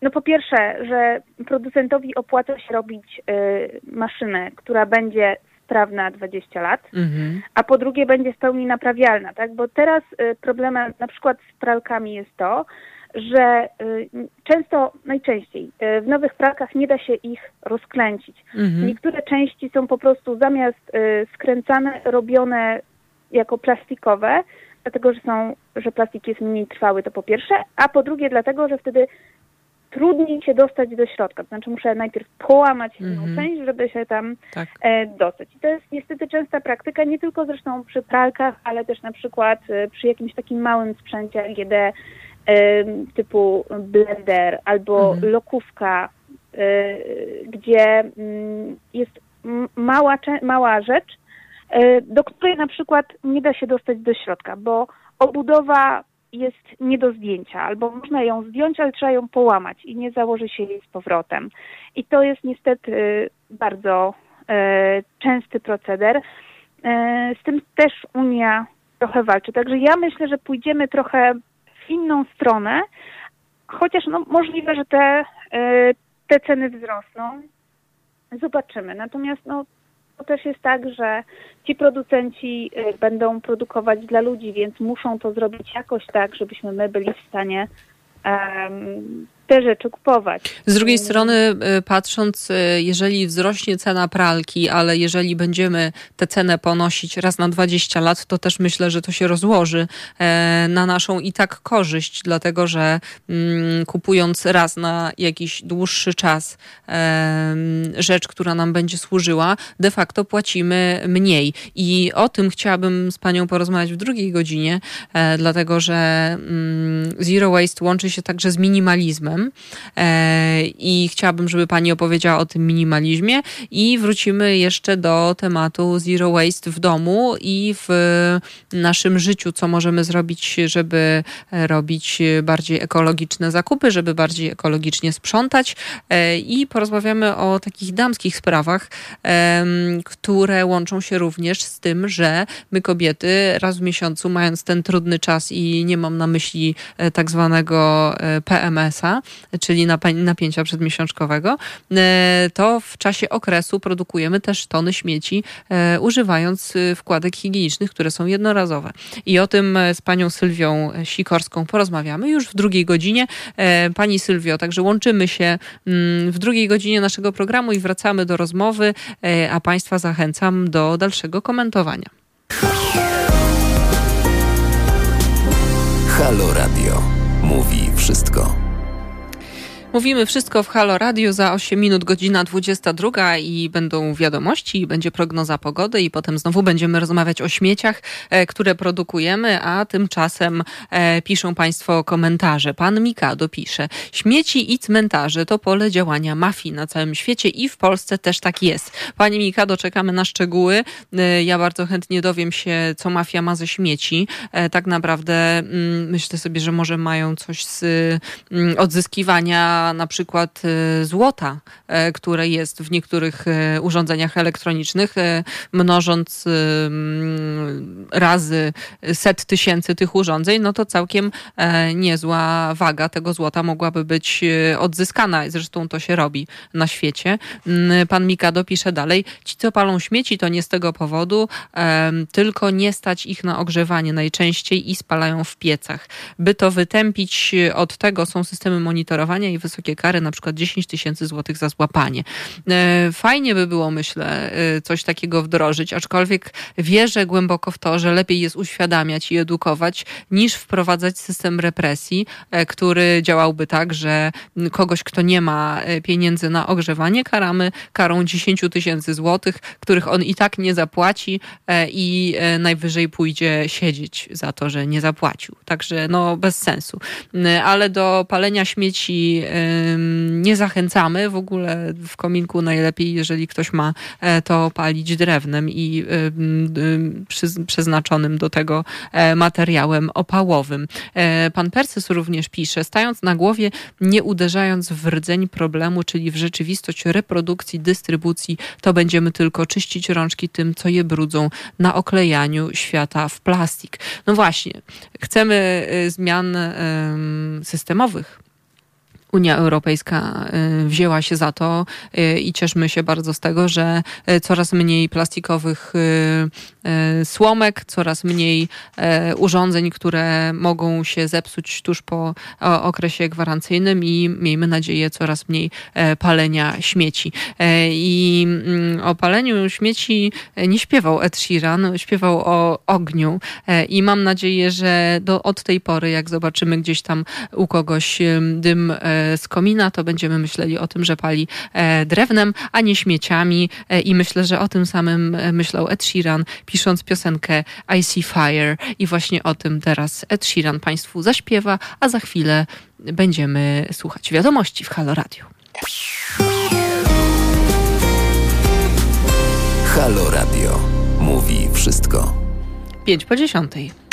no po pierwsze, że producentowi opłaca się robić y, maszynę, która będzie sprawna 20 lat, mhm. a po drugie będzie w pełni naprawialna, tak? Bo teraz y, problemem na przykład z pralkami jest to, że y, często, najczęściej y, w nowych pralkach nie da się ich rozklęcić. Mhm. Niektóre części są po prostu zamiast y, skręcane, robione jako plastikowe, dlatego że są, że plastik jest mniej trwały, to po pierwsze, a po drugie dlatego, że wtedy trudniej się dostać do środka. To znaczy muszę najpierw połamać jedną mm -hmm. część, żeby się tam tak. e, dostać. I to jest niestety częsta praktyka, nie tylko zresztą przy pralkach, ale też na przykład e, przy jakimś takim małym sprzęcie LGD e, typu blender albo mm -hmm. lokówka, e, gdzie mm, jest mała, mała rzecz, e, do której na przykład nie da się dostać do środka, bo obudowa jest nie do zdjęcia, albo można ją zdjąć, ale trzeba ją połamać i nie założy się jej z powrotem. I to jest niestety bardzo e, częsty proceder. E, z tym też Unia trochę walczy. Także ja myślę, że pójdziemy trochę w inną stronę, chociaż no, możliwe, że te, te ceny wzrosną. Zobaczymy. Natomiast no, to też jest tak, że ci producenci y, będą produkować dla ludzi, więc muszą to zrobić jakoś tak, żebyśmy my byli w stanie um, te rzeczy kupować.
Z drugiej strony, y, patrząc, y, jeżeli wzrośnie cena pralki, ale jeżeli będziemy tę cenę ponosić raz na 20 lat, to też myślę, że to się rozłoży e, na naszą i tak korzyść, dlatego że mm, kupując raz na jakiś dłuższy czas rzecz, która nam będzie służyła, de facto płacimy mniej. I o tym chciałabym z Panią porozmawiać w drugiej godzinie, e, dlatego że mm, Zero Waste łączy się także z minimalizmem E, i chciałabym, żeby Pani opowiedziała o tym minimalizmie. I wrócimy jeszcze do tematu zero waste w domu i w naszym życiu, co możemy zrobić, żeby robić bardziej ekologiczne zakupy, żeby bardziej ekologicznie sprzątać. E, i porozmawiamy o takich damskich sprawach, które łączą się również z tym, że my kobiety raz w miesiącu, mając ten trudny czas i nie mam na myśli e, tak zwanego PMS-a, czyli napięcia przedmiesiączkowego, e, to w czasie okresu produkujemy też tony śmieci, e, używając e, wkładek higienicznych, które są jednorazowe. I o tym z panią Sylwią Sikorską porozmawiamy już w drugiej godzinie. Pani Sylwio, także łączymy się mm, w drugiej godzinie naszego programu i wracamy do rozmowy, a państwa zachęcam do dalszego komentowania.
Halo Radio. Mówi wszystko.
Mówimy wszystko w Halo Radio za 8 minut, godzina 22 i będą wiadomości, i będzie prognoza pogody i potem znowu będziemy rozmawiać o śmieciach, e, które produkujemy, a tymczasem e, piszą Państwo komentarze. Pan Mikado pisze, śmieci i cmentarze to pole działania mafii na całym świecie i w Polsce też tak jest. Pani Mikado, czekamy na szczegóły. E, ja bardzo chętnie dowiem się, co mafia ma ze śmieci. Tak naprawdę mm, myślę sobie, że może mają coś z mm, na przykład y, złota, e, które jest w niektórych e, urządzeniach elektronicznych, e, mnożąc mm, razy set tysięcy tych urządzeń, no to całkiem niezła waga tego złota mogłaby być odzyskana. Zresztą to się robi na świecie. Mm, pan Mikado pisze dalej, ci co palą śmieci to nie z tego powodu, tylko nie stać ich na ogrzewanie najczęściej i spalają w piecach. By to wytępić od tego są systemy monitorowania i wysokie kary, na przykład 10 tysięcy złotych za złapanie. E, fajnie by było, myślę, e, coś takiego wdrożyć, aczkolwiek wierzę głęboko w to, że lepiej jest uświadamiać i edukować, niż wprowadzać system represji, e, który działałby tak, że kogoś, kto nie ma pieniędzy na ogrzewanie, karamy karą 10 tysięcy złotych, których on i tak nie zapłaci i najwyżej pójdzie siedzieć za to, że nie zapłacił. Także no bez sensu. Ale do palenia śmieci nie zachęcamy. W ogóle w kominku najlepiej, jeżeli ktoś ma e, to palić drewnem i przeznaczonym do tego e, materiałem opałowym. E, pan Persys również pisze, stając na głowie, nie uderzając w rdzeń problemu, czyli w rzeczywistość reprodukcji, dystrybucji, to będziemy tylko czyścić rączki tym, co je brudzą na oklejaniu świata w plastik. No właśnie, chcemy zmian systemowych Unia Europejska y, wzięła się za to y, i cieszmy się bardzo z tego, że y, coraz mniej plastikowych słomek, coraz mniej urządzeń, które mogą się zepsuć tuż po okresie gwarancyjnym i miejmy nadzieję coraz mniej palenia śmieci. I mm, o paleniu śmieci nie śpiewał Ed Sheeran, śpiewał o ogniu i mam nadzieję, że do, od tej pory, jak zobaczymy gdzieś tam u kogoś dym z komina, to będziemy myśleli o tym, że pali e, drewnem, a nie śmieciami. E, I myślę, że o tym samym e, myślał Ed Sheeran, pisząc piosenkę I See Fire. I właśnie o tym teraz Ed Sheeran Państwu zaśpiewa, a za chwilę będziemy słuchać wiadomości w Halo Radio.
Halo Radio mówi wszystko.
5 po dziesiątej.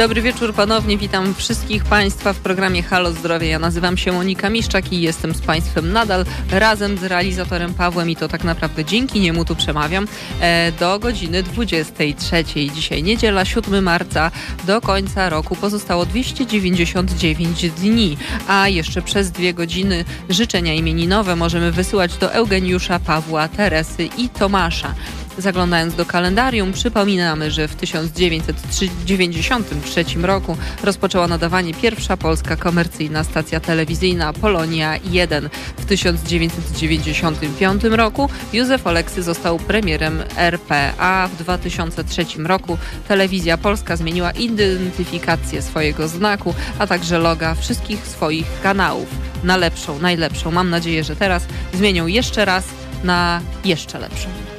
Dobry wieczór ponownie, witam wszystkich Państwa w programie Halo Zdrowie. Ja nazywam się Monika Miszczak i jestem z Państwem nadal razem z realizatorem Pawłem i to tak naprawdę dzięki niemu tu przemawiam e, do godziny 23. Dzisiaj niedziela 7 marca do końca roku pozostało 299 dni, a jeszcze przez dwie godziny życzenia imieninowe możemy wysyłać do Eugeniusza, Pawła, Teresy i Tomasza. Zaglądając do kalendarium, przypominamy, że w 1993 roku rozpoczęła nadawanie pierwsza polska komercyjna stacja telewizyjna Polonia 1. W 1995 roku Józef Oleksy został premierem RPA. W 2003 roku telewizja polska zmieniła identyfikację swojego znaku, a także loga wszystkich swoich kanałów na lepszą, najlepszą. Mam nadzieję, że teraz zmienią jeszcze raz na jeszcze lepszą.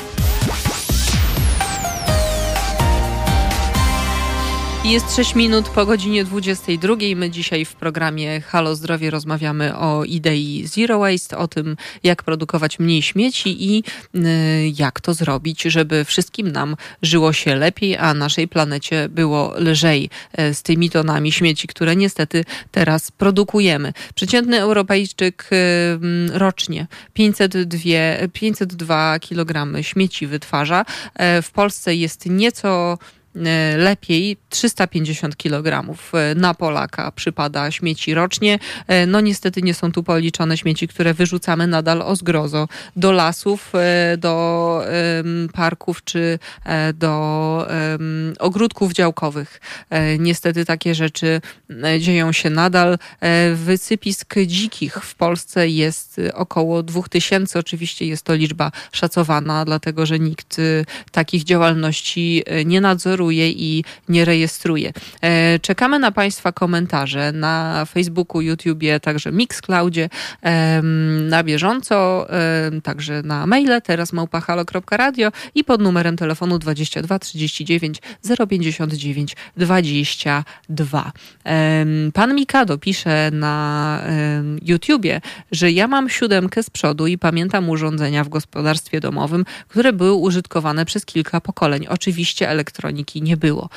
Jest 6 minut po godzinie 22. My dzisiaj w programie Halo Zdrowie rozmawiamy o idei Zero Waste, o tym, jak produkować mniej śmieci i y, jak to zrobić, żeby wszystkim nam żyło się lepiej, a naszej planecie było lżej y, z tymi tonami śmieci, które niestety teraz produkujemy. Przeciętny Europejczyk y, rocznie 502, 502 kg śmieci wytwarza. W Polsce jest nieco E, lepiej 350 kg e, na Polaka przypada śmieci rocznie. E, no niestety nie są tu policzone śmieci, które wyrzucamy nadal o zgrozo do lasów, do parków czy do ogródków działkowych. Niestety takie rzeczy dzieją się nadal. Wysypisk dzikich w Polsce jest około 2000. Oczywiście jest to liczba szacowana, dlatego że nikt takich działalności nie nadzoruje i nie rejestruje. E, czekamy na Państwa komentarze na Facebooku, YouTubie, także Mixcloudzie, na bieżąco, także na maile teraz małpahalo.radio i pod numerem telefonu 22 39 059 22. Pan Mikado pisze na YouTubie, że ja mam siódemkę z przodu i pamiętam urządzenia w gospodarstwie domowym, które były użytkowane przez kilka pokoleń. Oczywiście elektroniki elektroniki nie było.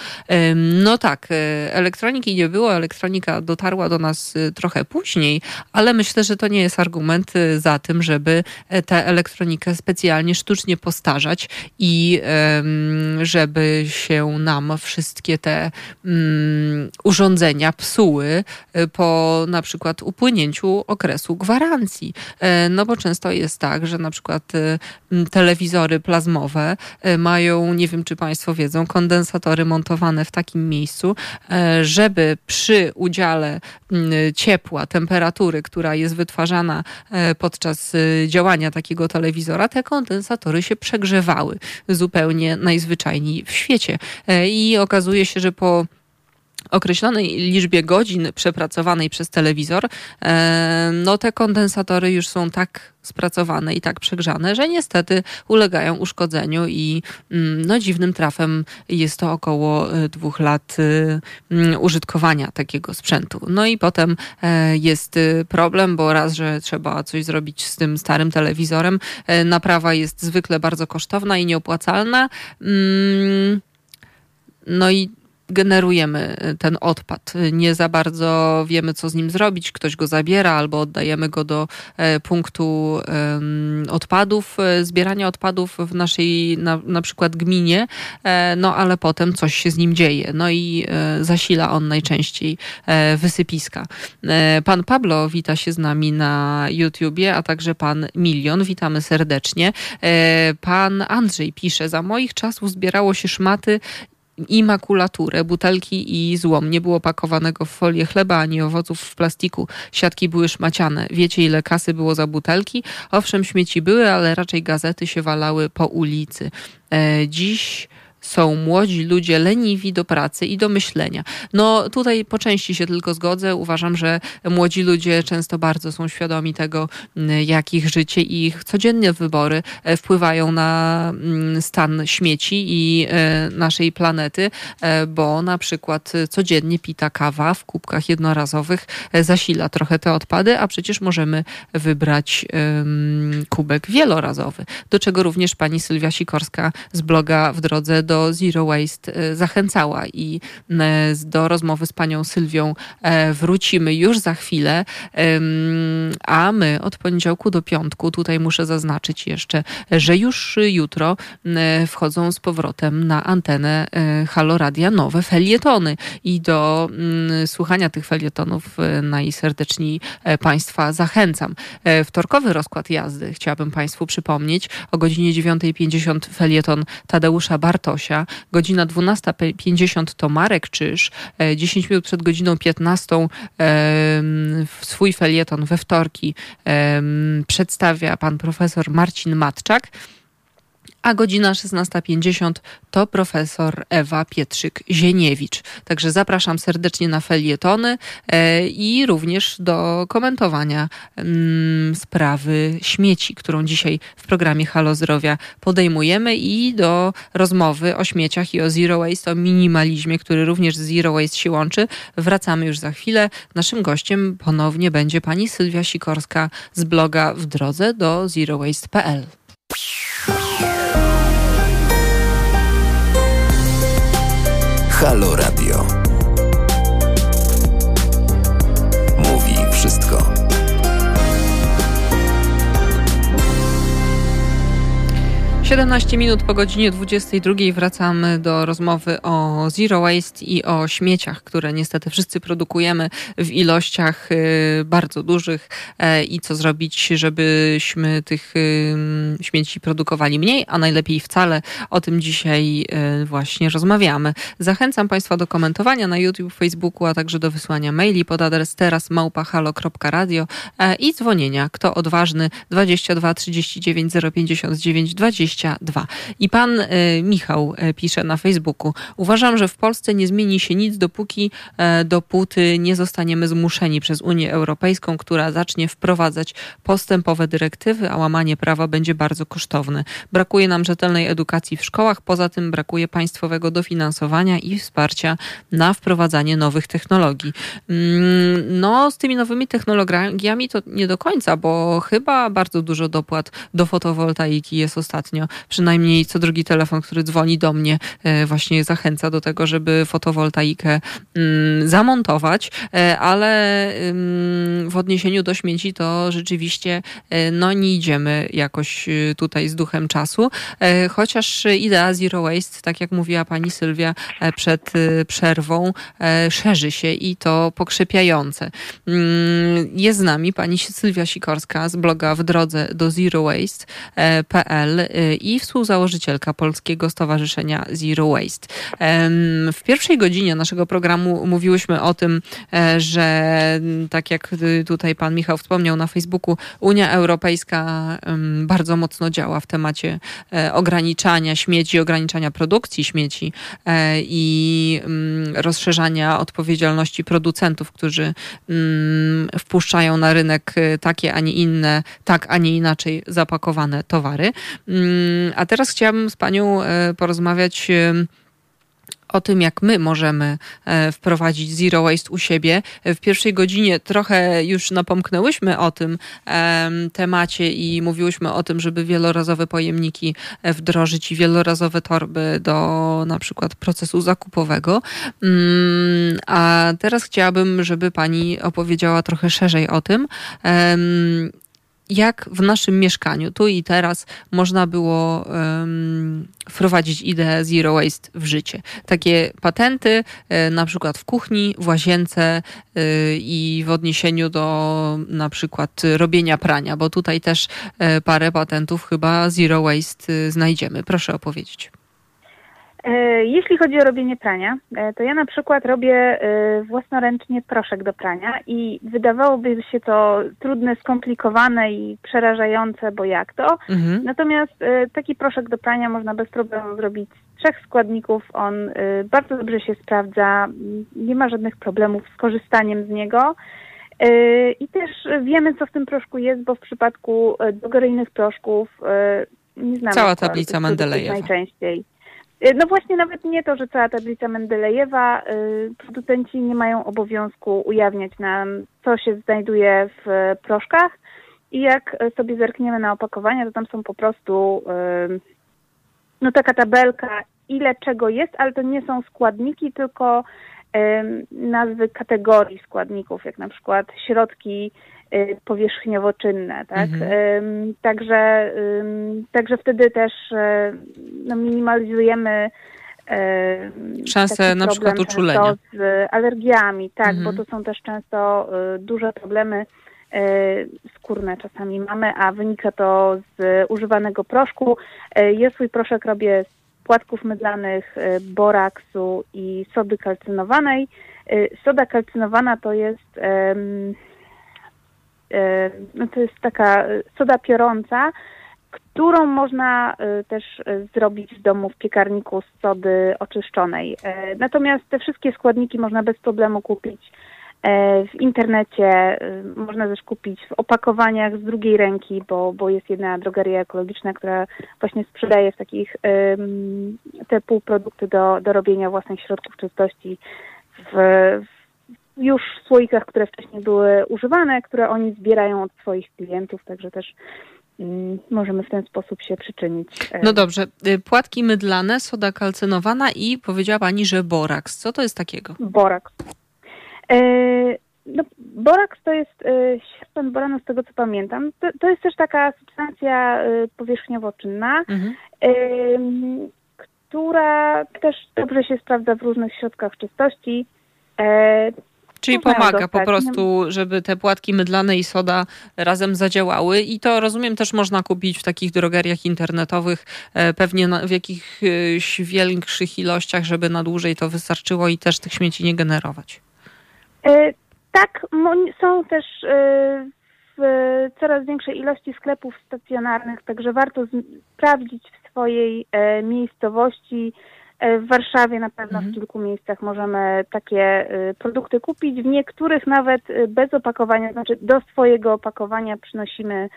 No tak, e, elektroniki nie było, elektronika dotarła do nas e, trochę później, ale myślę, że to nie jest argument e, za tym, żeby tę elektronikę specjalnie sztucznie postarzać i żeby się nam wszystkie te mm, urządzenia psuły po na przykład upłynięciu okresu gwarancji. No bo często jest tak, że na przykład telewizory plazmowe mają, nie wiem czy Państwo wiedzą, kondensator kondensatory montowane w takim miejscu, e, żeby przy udziale ciepła, temperatury, która jest wytwarzana e, podczas e, działania takiego telewizora, te kondensatory się przegrzewały zupełnie najzwyczajniej w świecie. I okazuje się, że po określonej liczbie godzin przepracowanej przez telewizor, no te kondensatory już są tak spracowane i tak przegrzane, że niestety ulegają uszkodzeniu i mm, no, dziwnym trafem jest to około y, dwóch lat y, mm, użytkowania takiego sprzętu. No i potem e, jest problem, bo raz, że trzeba coś zrobić z tym starym telewizorem, e, naprawa jest zwykle bardzo kosztowna i nieopłacalna. Mm, no i generujemy y, ten odpad. Nie za bardzo wiemy, co z nim zrobić. Ktoś go zabiera albo oddajemy go do e, punktu odpadów, e, zbierania odpadów w naszej na, na przykład gminie, e, no ale potem coś się z nim dzieje. No i zasila on najczęściej wysypiska. Pan Pablo wita się z nami na YouTubie, a także pan Milion. Witamy serdecznie. Pan Andrzej pisze, za moich czasów zbierało się szmaty i makulaturę, butelki i złom. Nie było pakowanego w folię chleba ani owoców w plastiku. Siatki były szmaciane. Wiecie, ile kasy było za butelki? Owszem, śmieci były, ale raczej gazety się walały po ulicy. E, dziś są młodzi ludzie leniwi do pracy i do myślenia. No tutaj po części się tylko zgodzę. Uważam, że młodzi ludzie często bardzo są świadomi tego, mm, jak ich życie i ich codzienne wybory e, wpływają na mm, stan śmieci i e, naszej planety, e, bo na przykład codziennie pita kawa w kubkach jednorazowych zasila trochę te odpady, a przecież możemy wybrać kubek wielorazowy, do czego również pani Sylwia Sikorska z bloga w drodze do do Zero Waste zachęcała i do rozmowy z panią Sylwią wrócimy już za chwilę, a my od poniedziałku do piątku, tutaj muszę zaznaczyć jeszcze, że już jutro wchodzą z powrotem na antenę Haloradia nowe felietony i do słuchania tych felietonów najserdeczniej Państwa zachęcam. Wtorkowy rozkład jazdy chciałabym Państwu przypomnieć. O godzinie 9.50 felieton Tadeusza Bartosia, godzina 12.50 to Marek Czyż, 10 minut przed godziną 15 swój felieton we wtorki przedstawia pan profesor Marcin Matczak a godzina 16.50 to profesor Ewa Pietrzyk-Zieniewicz. Także zapraszam serdecznie na felietony e, i również do komentowania mm, sprawy śmieci, którą dzisiaj w programie Halo Zdrowia podejmujemy i do rozmowy o śmieciach i o zero waste, o minimalizmie, który również z zero waste się łączy. Wracamy już za chwilę. Naszym gościem ponownie będzie pani Sylwia Sikorska z bloga w drodze do zerowaste.pl.
Halo Radio. Mówi wszystko.
17 minut po godzinie 22 wracamy do rozmowy o zero waste i o śmieciach, które niestety wszyscy produkujemy w ilościach y, bardzo dużych e, i co zrobić, żebyśmy tych y, śmieci produkowali mniej, a najlepiej wcale. O tym dzisiaj y, właśnie rozmawiamy. Zachęcam Państwa do komentowania na YouTube, Facebooku, a także do wysłania maili pod adres terasmałpahalo.radio e, i dzwonienia. Kto odważny 22 39 059 20 22. I pan y, Michał y, pisze na Facebooku: Uważam, że w Polsce nie zmieni się nic, dopóki y, dopóty nie zostaniemy zmuszeni przez Unię Europejską, która zacznie wprowadzać postępowe dyrektywy, a łamanie prawa będzie bardzo kosztowne. Brakuje nam rzetelnej edukacji w szkołach, poza tym brakuje państwowego dofinansowania i wsparcia na wprowadzanie nowych technologii. Mm, no, z tymi nowymi technologiami to nie do końca, bo chyba bardzo dużo dopłat do fotowoltaiki jest ostatnio przynajmniej co drugi telefon, który dzwoni do mnie, e, właśnie zachęca do tego, żeby fotowoltaikę mm, zamontować, e, ale w odniesieniu do śmieci to rzeczywiście e, no nie idziemy jakoś tutaj z duchem czasu, chociaż idea Zero Waste, tak jak mówiła pani Sylwia przed przerwą, szerzy się i to pokrzepiające. Mm, jest z nami pani Sylwia Sikorska z bloga w drodze do Zero Waste.pl i współzałożycielka Polskiego Stowarzyszenia Zero Waste. W pierwszej godzinie naszego programu mówiłyśmy o tym, e, że tak jak tutaj pan Michał wspomniał na Facebooku, Unia Europejska bardzo mocno działa w temacie e, ograniczania śmieci, ograniczania produkcji śmieci e, i rozszerzania odpowiedzialności producentów, którzy wpuszczają na rynek takie, a nie inne, tak, a nie inaczej zapakowane towary. A teraz chciałabym z Panią e, porozmawiać e, o tym, jak my możemy e, wprowadzić zero waste u siebie. W pierwszej godzinie trochę już napomknęłyśmy o tym temacie i mówiłyśmy o tym, żeby wielorazowe pojemniki wdrożyć i wielorazowe torby do na przykład procesu zakupowego. Mm, a teraz chciałabym, żeby pani opowiedziała trochę szerzej o tym, jak w naszym mieszkaniu, tu i teraz, można było um, wprowadzić ideę zero waste w życie. Takie patenty, e, na przykład w kuchni, w łazience e, i w odniesieniu do na przykład robienia prania, bo tutaj też e, parę patentów chyba zero waste znajdziemy. Proszę opowiedzieć.
E, jeśli chodzi o robienie prania, e, to ja na przykład robię e, własnoręcznie proszek do prania i wydawałoby się to trudne, skomplikowane i przerażające, bo jak to? Mhm. Natomiast taki proszek do prania można bez problemu zrobić z trzech składników. On bardzo dobrze się sprawdza, nie ma żadnych problemów z korzystaniem z niego. I też wiemy, co w tym proszku jest, bo w przypadku dogoryjnych proszków nie znamy.
Cała tablica Mendelejewa.
Najczęściej. Y, no właśnie nawet nie to, że cała tablica Mendelejewa, y, producenci nie mają obowiązku ujawniać nam, co się znajduje w proszkach i jak sobie zerkniemy na opakowania, to tam są po prostu y, no taka tabelka ile czego jest, ale to nie są składniki, tylko nazwy kategorii składników, jak na przykład środki powierzchniowo-czynne, tak? Mhm. Także, także wtedy też e, no, minimalizujemy
szansę na przykład uczulenia.
Z alergiami, tak, mhm. bo to są też często y, duże problemy y, skórne czasami mamy, a wynika to z używanego proszku. Ja swój proszek robię z płatków mydlanych, y, boraksu i sody kalcynowanej. Y, soda kalcynowana to jest, no to jest taka soda piorąca, którą można y, też zrobić w domu w piekarniku z sody oczyszczonej. Natomiast te wszystkie składniki można bez problemu kupić E, w internecie e, można też kupić w opakowaniach z drugiej ręki, bo, bo jest jedna drogeria ekologiczna, która właśnie sprzedaje w takich te półprodukty do, do robienia własnych środków czystości w już w słoikach, które wcześniej były używane, które oni zbierają od swoich klientów, także też mm, możemy w ten sposób się przyczynić.
E, no dobrze. Y, płatki mydlane, soda kalcynowana i powiedziała Pani, że boraks. Co to jest takiego?
Boraks. E, no, boraks to jest e, sierpen boranu, z tego co pamiętam. To, to jest też taka substancja powierzchniowo-czynna, mhm. która też dobrze się sprawdza w różnych środkach czystości.
Czyli pomaga po prostu, żeby te płatki mydlane i soda razem zadziałały. I to rozumiem też można kupić w takich drogeriach internetowych, pewnie w jakichś większych ilościach, żeby na dłużej to wystarczyło i też tych śmieci nie generować.
E, tak, są też e, w coraz większej ilości sklepów stacjonarnych, także warto sprawdzić w swojej e, miejscowości. W Warszawie na pewno mhm. w kilku miejscach możemy takie produkty kupić. W niektórych nawet bez opakowania, znaczy do swojego opakowania przynosimy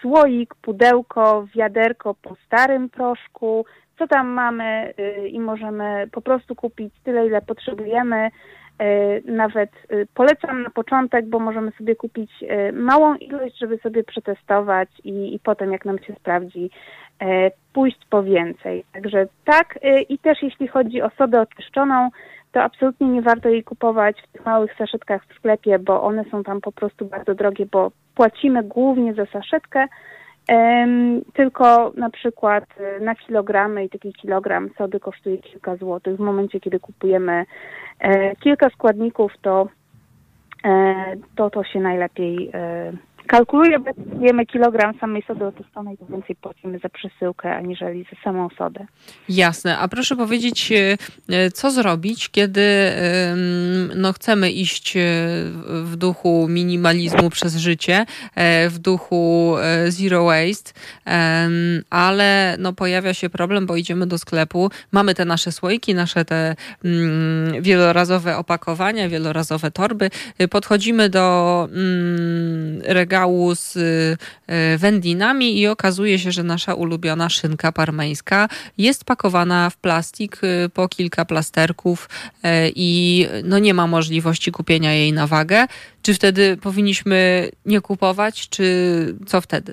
słoik, pudełko, wiaderko po starym proszku, co tam mamy i możemy po prostu kupić tyle, ile potrzebujemy. E, nawet e, polecam na początek, bo możemy sobie kupić e, małą ilość, żeby sobie przetestować i, i potem, jak nam się sprawdzi, pójść po więcej. Także tak, i też jeśli chodzi o sodę oczyszczoną, to absolutnie nie warto jej kupować w tych małych saszetkach w sklepie, bo one są tam po prostu bardzo drogie, bo płacimy głównie za saszetkę, tylko na przykład y, na kilogramy i taki kilogram sody kosztuje kilka złotych. W momencie, kiedy kupujemy e, kilka składników, to e, to, to się najlepiej e, kalkuluję, bo jemy kilogram samej sody oczyszczonej, to więcej płacimy za przesyłkę, aniżeli za samą sodę.
Jasne. A proszę powiedzieć, e, e, co zrobić, kiedy no, chcemy iść e, w duchu minimalizmu przez życie, w duchu zero waste, ale no, pojawia się problem, bo idziemy do sklepu, mamy te nasze słoiki, nasze te mm, wielorazowe opakowania, wielorazowe torby, podchodzimy do mm, regału, z y, wędlinami i okazuje się, że nasza ulubiona szynka parmeńska jest pakowana w plastik y, po kilka plasterków y, i no nie ma możliwości kupienia jej na wagę. Czy wtedy powinniśmy nie kupować, czy co wtedy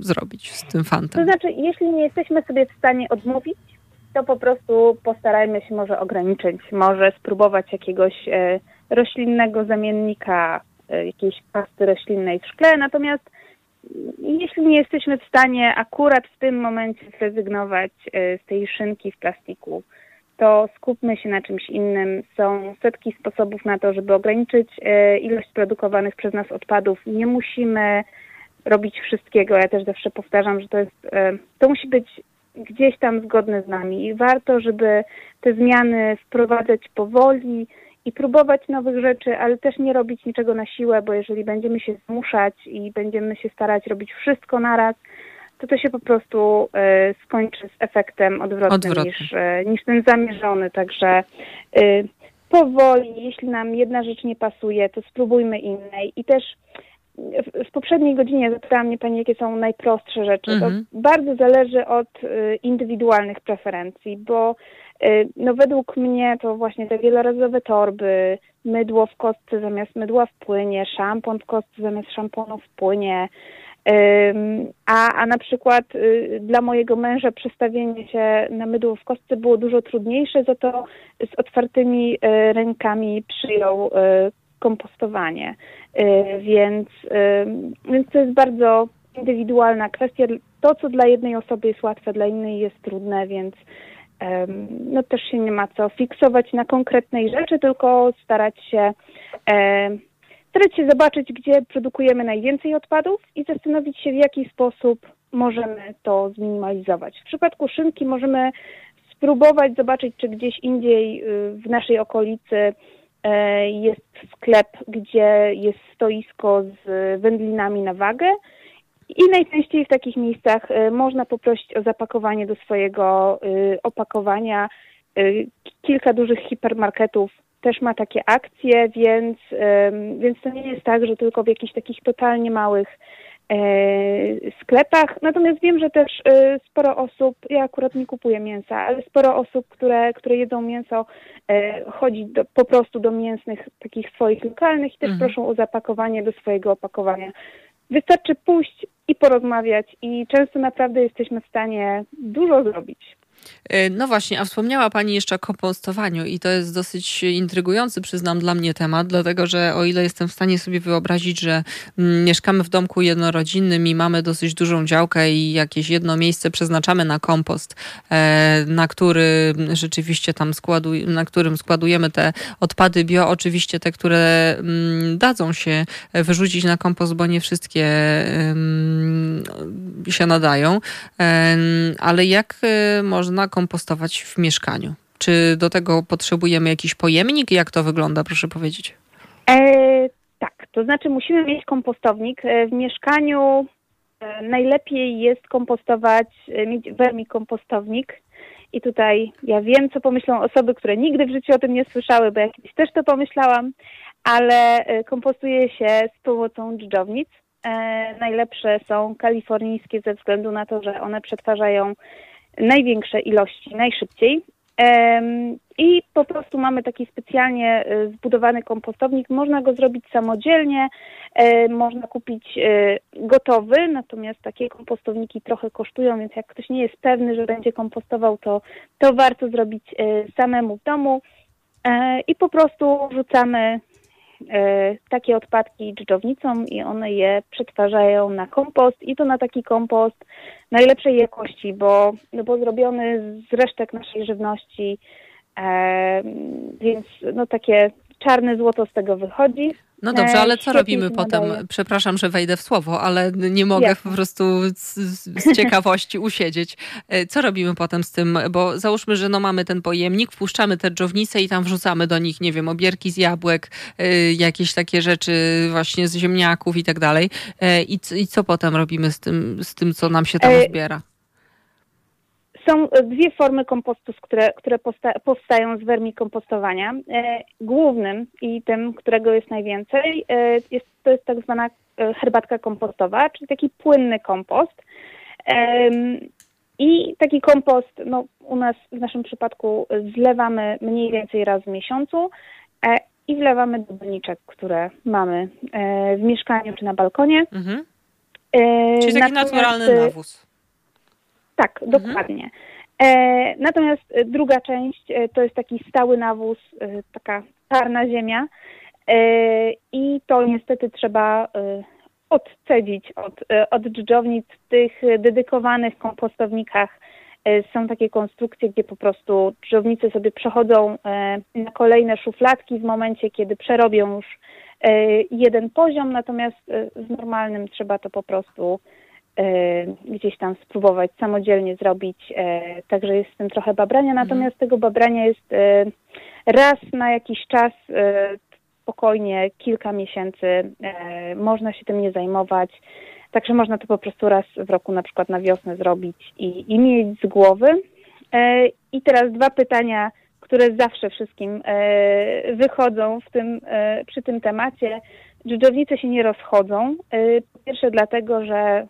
zrobić z tym fantem?
To znaczy, jeśli nie jesteśmy sobie w stanie odmówić, to po prostu postarajmy się może ograniczyć, może spróbować jakiegoś e, roślinnego zamiennika E, jakiejś pasty roślinnej w szkle, natomiast jeśli nie jesteśmy w stanie akurat w tym momencie zrezygnować e, z tej szynki w plastiku, to skupmy się na czymś innym. Są setki sposobów na to, żeby ograniczyć e, ilość produkowanych przez nas odpadów. Nie musimy robić wszystkiego. Ja też zawsze powtarzam, że to jest, to musi być gdzieś tam zgodne z nami i warto, żeby te zmiany wprowadzać powoli, i próbować nowych rzeczy, ale też nie robić niczego na siłę, bo jeżeli będziemy się zmuszać i będziemy się starać robić wszystko naraz, to to się po prostu y, skończy z efektem odwrotnym, Odwrotny. niż, y, niż ten zamierzony. Także y, powoli, jeśli nam jedna rzecz nie pasuje, to spróbujmy innej. I też w, w poprzedniej godzinie zapytała mnie Pani, jakie są najprostsze rzeczy. Mhm. To bardzo zależy od indywidualnych preferencji, bo no według mnie to właśnie te wielorazowe torby, mydło w kostce zamiast mydła w płynie, szampon w kostce zamiast szamponu w płynie, A, a na przykład y, dla mojego męża przestawienie się na mydło w kostce było dużo trudniejsze, za to z otwartymi y, rękami przyjął y, kompostowanie. Więc, więc to jest bardzo indywidualna kwestia. To, co dla jednej osoby jest łatwe, dla innej jest trudne, więc no też się nie ma co fiksować na konkretnej rzeczy, tylko starać się starać się zobaczyć, gdzie produkujemy najwięcej odpadów i zastanowić się, w jaki sposób możemy to zminimalizować. W przypadku szynki możemy spróbować zobaczyć, czy gdzieś indziej y, w naszej okolicy e, jest sklep, gdzie jest stoisko z wędlinami na wagę. I najczęściej w takich miejscach y, można poprosić o zapakowanie do swojego y, opakowania. Kilka dużych hipermarketów też ma takie akcje, więc, więc to nie jest tak, że tylko w jakichś takich totalnie małych e, sklepach. Natomiast wiem, że też sporo osób, ja akurat nie kupuję mięsa, ale sporo osób, które, które jedzą mięso, e, chodzi do, po prostu do mięsnych takich swoich lokalnych i też mhm. proszą o zapakowanie do swojego opakowania. Wystarczy pójść i porozmawiać i często naprawdę jesteśmy w stanie dużo zrobić.
E, no właśnie, a wspomniała Pani jeszcze o kompostowaniu i to jest dosyć intrygujący, przyznam, dla mnie temat, dlatego że o ile jestem w stanie sobie wyobrazić, że mm, mieszkamy w domku jednorodzinnym i mamy dosyć dużą działkę i jakieś jedno miejsce przeznaczamy na kompost, e, na który rzeczywiście tam składuj, na którym składujemy te odpady bio, oczywiście te, które mm, dadzą się wyrzucić na kompost, bo nie wszystkie się nadają, ale jak e, można można kompostować w mieszkaniu? Czy do tego potrzebujemy jakiś pojemnik? Jak to wygląda, proszę powiedzieć?
E, tak, to znaczy musimy mieć kompostownik. E, w mieszkaniu e, najlepiej jest kompostować, e, mieć wermikompostownik. I tutaj ja wiem, co pomyślą osoby, które nigdy w życiu o tym nie słyszały, bo ja kiedyś też to pomyślałam, ale kompostuje się z pomocą dżdżownic. E, najlepsze są kalifornijskie ze względu na to, że one przetwarzają największe ilości najszybciej. I po prostu mamy taki specjalnie e, zbudowany kompostownik. Można go zrobić samodzielnie, e, można kupić e, gotowy, natomiast takie kompostowniki trochę kosztują, więc jak ktoś nie jest pewny, że będzie kompostował, to, to warto zrobić samemu w domu. I po prostu rzucamy takie odpadki dżdżownicą i one je przetwarzają na kompost i to na taki kompost najlepszej jakości, bo, no bo zrobiony z resztek naszej żywności, e, więc no takie czarne złoto z tego wychodzi.
No dobrze, ale co robimy potem? Przepraszam, że wejdę w słowo, ale nie mogę po prostu z, z, ciekawości <laughs> usiedzieć. E, co robimy potem z tym? Bo załóżmy, że no mamy ten pojemnik, wpuszczamy te dżownice i tam wrzucamy do nich, nie wiem, obierki z jabłek, e, jakieś takie rzeczy właśnie z ziemniaków i tak dalej. E, I, I co potem robimy z tym, z tym, co nam się tam zbiera?
Są dwie formy kompostu, które, które powstają z wermikompostowania. E, głównym i tym, którego jest najwięcej, e, jest, to jest tak zwana e, herbatka kompostowa, czyli taki płynny kompost. I taki kompost, no, u nas w naszym przypadku zlewamy mniej więcej raz w miesiącu i wlewamy do doniczek, które mamy w mieszkaniu czy na balkonie.
Mhm. Czyli taki Natomiast, naturalny nawóz.
Tak, mhm. dokładnie. E, natomiast druga część e, to jest taki stały nawóz, e, taka czarna ziemia e, i to niestety trzeba e, odcedzić od, e, od dżdżownic. W tych dedykowanych kompostownikach są takie konstrukcje, gdzie po prostu dżdżownice sobie przechodzą na kolejne szufladki w momencie, kiedy przerobią już jeden poziom, natomiast w normalnym trzeba to po prostu E, gdzieś tam spróbować samodzielnie zrobić, e, także jest w tym trochę babrania, mhm. natomiast tego babrania jest e, raz na jakiś czas spokojnie, kilka miesięcy, można się tym nie zajmować, także można to po prostu raz w roku na przykład na wiosnę zrobić i, i mieć z głowy. I teraz dwa pytania, które zawsze wszystkim wychodzą w tym, przy tym temacie. Dżdżownice się nie rozchodzą. Po pierwsze dlatego, że e,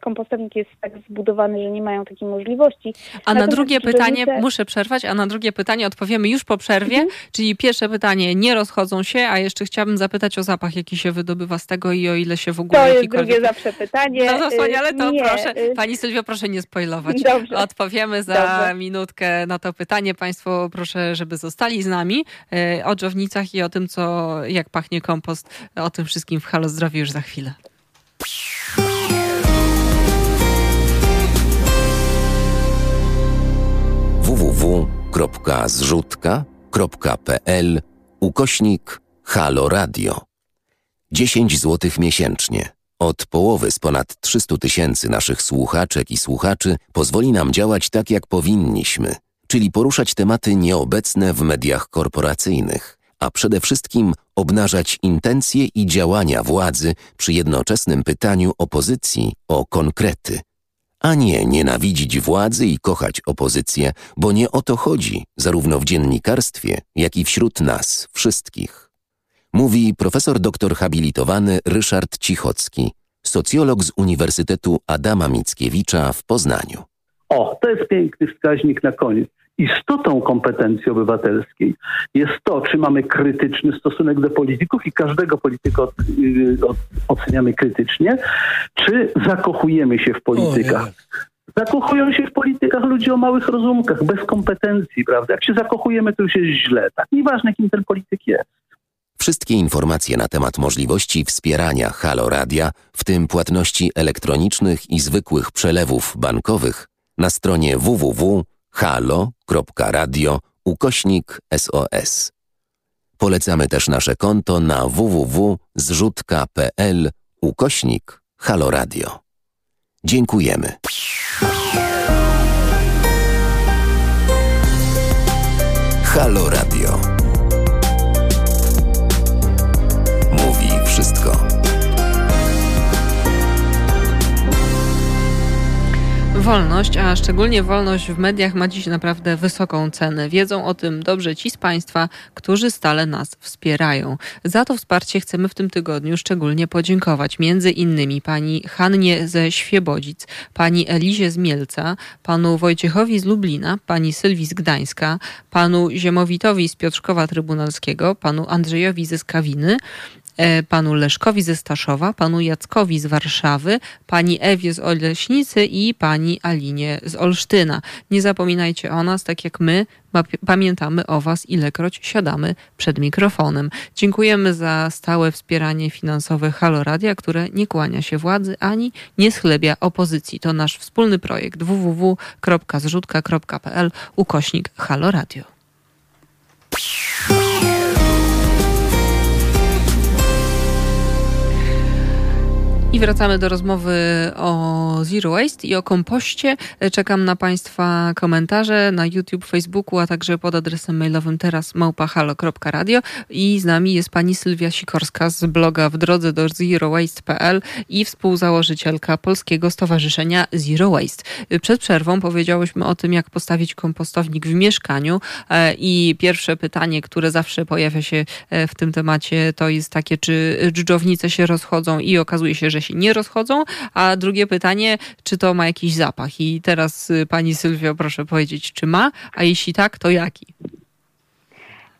kompostownik jest tak zbudowany, że nie mają takiej możliwości.
A na drugie pytanie, muszę przerwać, a na drugie pytanie odpowiemy już po przerwie, mhm. czyli pierwsze pytanie, nie rozchodzą się, a jeszcze chciałabym zapytać o zapach, jaki się wydobywa z tego i o ile się w ogóle...
To jest drugie zawsze pytanie.
No to wspaniale, to nie. proszę, Pani Sylwio, proszę nie spoilować. Dobrze. Odpowiemy za Dobrze. minutkę na to pytanie. Państwo proszę, żeby zostali z nami o dżownicach i o tym, co, jak pachnie kompost, o tym wszystkim w Halo Zdrowie już za chwilę.
www.zrzutka.pl ukośnik Halo Radio. 10 zł miesięcznie. Od połowy z ponad 300 tysięcy naszych słuchaczek i słuchaczy pozwoli nam działać tak, jak powinniśmy, czyli poruszać tematy nieobecne w mediach korporacyjnych, a przede wszystkim obnażać intencje i działania władzy przy jednoczesnym pytaniu opozycji o konkrety – a nie nienawidzić władzy i kochać opozycję, bo nie o to chodzi, zarówno w dziennikarstwie, jak i wśród nas wszystkich. Mówi profesor doktor habilitowany Ryszard Cichocki, socjolog z Uniwersytetu Adama Mickiewicza w Poznaniu.
O, to jest piękny wskaźnik na koniec istotą kompetencji obywatelskiej jest to, czy mamy krytyczny stosunek do polityków i każdego polityka od, y, od, oceniamy krytycznie, czy zakochujemy się w politykach. Zakochują się w politykach ludzie o małych rozumkach, bez kompetencji, prawda? Jak się zakochujemy, to już jest źle. Tak nieważne, kim ten polityk jest.
Wszystkie informacje na temat możliwości wspierania Halo Radia, w tym płatności elektronicznych i zwykłych przelewów bankowych, na stronie www halo.radio ukośnik SOS. Polecamy też nasze konto na www.zrzutka.pl ukośnik haloradio. Dziękujemy. Halo Radio. Mówi wszystko.
Wolność, a szczególnie wolność w mediach ma dziś naprawdę wysoką cenę. Wiedzą o tym dobrze ci z Państwa, którzy stale nas wspierają. Za to wsparcie chcemy w tym tygodniu szczególnie podziękować między innymi pani Hannie ze Świebodzic, pani Elizie z Mielca, panu Wojciechowi z Lublina, pani Sylwii z Gdańska, panu Ziemowitowi z Piotrkowa Trybunalskiego, panu Andrzejowi ze Skawiny, panu Leszkowi ze Staszowa, panu Jackowi z Warszawy, pani Ewie z Oleśnicy i pani Alinie z Olsztyna. Nie zapominajcie o nas, tak jak my pamiętamy o Was, ilekroć siadamy przed mikrofonem. Dziękujemy za stałe wspieranie finansowe Halo Radia, które nie kłania się władzy ani nie schlebia opozycji. To nasz wspólny projekt www.zrzutka.pl ukośnik Halo I wracamy do rozmowy o Zero Waste i o kompoście. Czekam na Państwa komentarze na YouTube, Facebooku, a także pod adresem mailowym teraz małpahalo.radio i z nami jest pani Sylwia Sikorska z bloga w drodze do zerowaste.pl i współzałożycielka Polskiego Stowarzyszenia Zero Waste. Przed przerwą powiedziałyśmy o tym, jak postawić kompostownik w mieszkaniu e, i pierwsze pytanie, które zawsze pojawia się e, w tym temacie to jest takie, czy dżdżownice się rozchodzą i okazuje się, że się nie rozchodzą. A drugie pytanie, czy to ma jakiś zapach? I teraz y, pani Sylwio, proszę powiedzieć, czy ma, a jeśli tak, to jaki?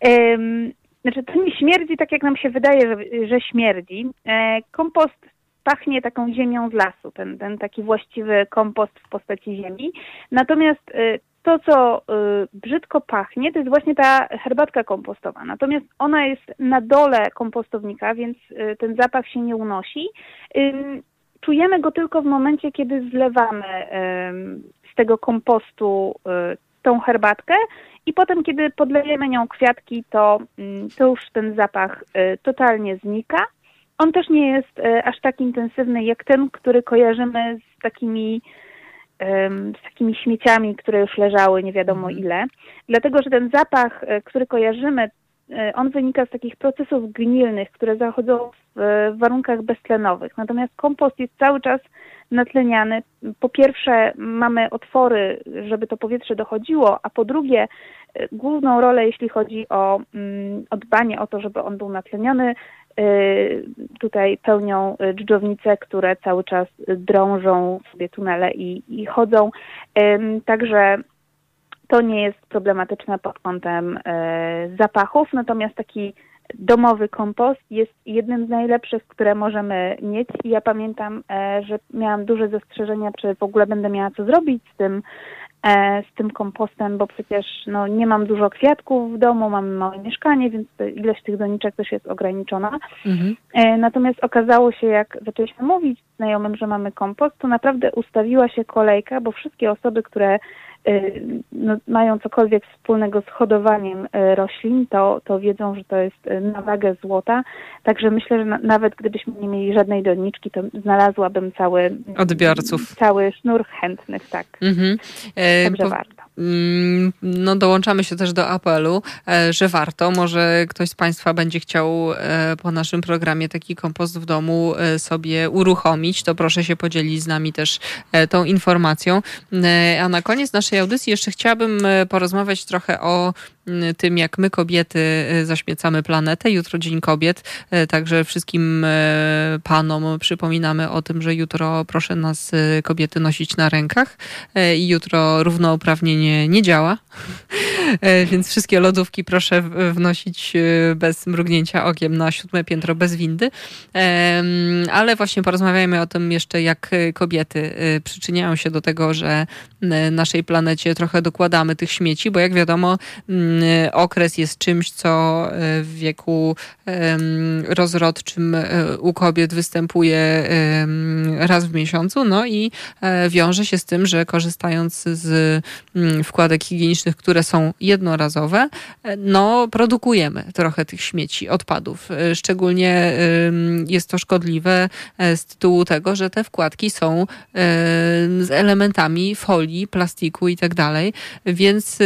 Um, znaczy, to nie śmierdzi tak, jak nam się wydaje, że, że śmierdzi. E, kompost pachnie taką ziemią z lasu, ten, ten taki właściwy kompost w postaci ziemi. Natomiast e, to, co y, brzydko pachnie, to jest właśnie ta herbatka kompostowa. Natomiast ona jest na dole kompostownika, więc y, ten zapach się nie unosi. Y, czujemy go tylko w momencie, kiedy zlewamy z tego kompostu tą herbatkę i potem, kiedy podlejemy nią kwiatki, to, to już ten zapach totalnie znika. On też nie jest aż tak intensywny jak ten, który kojarzymy z takimi z takimi śmieciami, które już leżały nie wiadomo mhm. ile. Dlatego, że ten zapach, e, który kojarzymy, on wynika z takich procesów gnilnych, które zachodzą w warunkach beztlenowych. Natomiast kompost jest cały czas natleniany. Po pierwsze mamy otwory, żeby to powietrze dochodziło, a po drugie główną rolę, jeśli chodzi o, mm, o dbanie o to, żeby on był natleniony, tutaj pełnią dżdżownice, które cały czas drążą sobie tunele i, i chodzą. Także to nie jest problematyczne pod kątem e, zapachów, natomiast taki domowy kompost jest jednym z najlepszych, które możemy mieć i ja pamiętam, e, że miałam duże zastrzeżenia, czy w ogóle będę miała co zrobić z tym, e, z tym kompostem, bo przecież no, nie mam dużo kwiatków w domu, mam małe mieszkanie, więc ilość tych doniczek też jest ograniczona. Mhm. Natomiast okazało się, jak zaczęliśmy mówić znajomym, że mamy kompost, to naprawdę ustawiła się kolejka, bo wszystkie osoby, które no, mają cokolwiek wspólnego z hodowaniem y, roślin, to, to wiedzą, że to jest y, na wagę złota. Także myślę, że na, nawet gdybyśmy nie mieli żadnej doniczki, to znalazłabym cały
odbiorców.
Cały sznur chętnych, tak. Mhm. E, Także po, warto.
Mm, no, dołączamy się też do apelu, e, że warto. Może ktoś z Państwa będzie chciał e, po naszym programie taki kompost w domu sobie uruchomić, to proszę się podzielić z nami też tą informacją. A na koniec naszej audycji jeszcze chciałabym e, porozmawiać trochę o tym, jak my kobiety e, zaśmiecamy planetę. Jutro Dzień Kobiet, e, także wszystkim panom przypominamy o tym, że jutro proszę nas kobiety nosić na rękach i jutro równouprawnienie nie działa, <laughs> więc wszystkie lodówki proszę wnosić bez mrugnięcia okiem na siódme piętro bez windy. Ale właśnie porozmawiajmy o tym jeszcze, jak kobiety przyczyniają się do tego, że naszej planecie trochę dokładamy tych śmieci, bo jak wiadomo, mm, okres jest czymś, co e, w wieku rozrodczym e, u kobiet występuje raz w miesiącu, no i e, wiąże się z tym, że korzystając z mm, wkładek higienicznych, które są jednorazowe, no produkujemy trochę tych śmieci, odpadów. Szczególnie jest to szkodliwe z tytułu tego, że te wkładki są z elementami folii, plastiku i tak dalej. Więc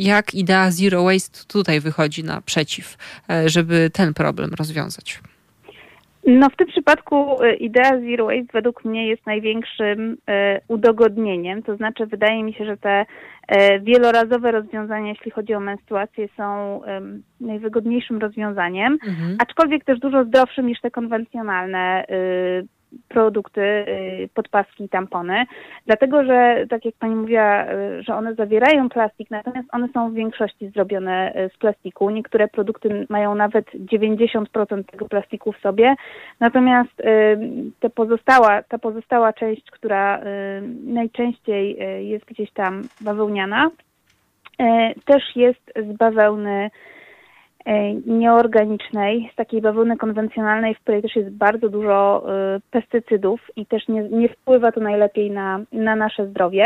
jak idea Zero Waste tutaj wychodzi naprzeciw, e, żeby ten problem rozwiązać?
No w tym przypadku e, idea Zero Waste według mnie jest największym e, udogodnieniem, to znaczy wydaje mi się, że te wielorazowe rozwiązania, jeśli chodzi o menstruację, są najwygodniejszym rozwiązaniem, mhm. aczkolwiek też dużo zdrowszym niż te konwencjonalne produkty, y, podpaski i tampony, dlatego że, tak jak Pani mówiła, y, że one zawierają plastik, natomiast one są w większości zrobione y, z plastiku. Niektóre produkty mają nawet 90% tego plastiku w sobie, natomiast ta pozostała, ta pozostała część, która najczęściej jest gdzieś tam bawełniana, też jest z bawełny nieorganicznej, z takiej bawełny konwencjonalnej, w której też jest bardzo dużo e, pestycydów i też nie, nie wpływa to najlepiej na, na nasze zdrowie.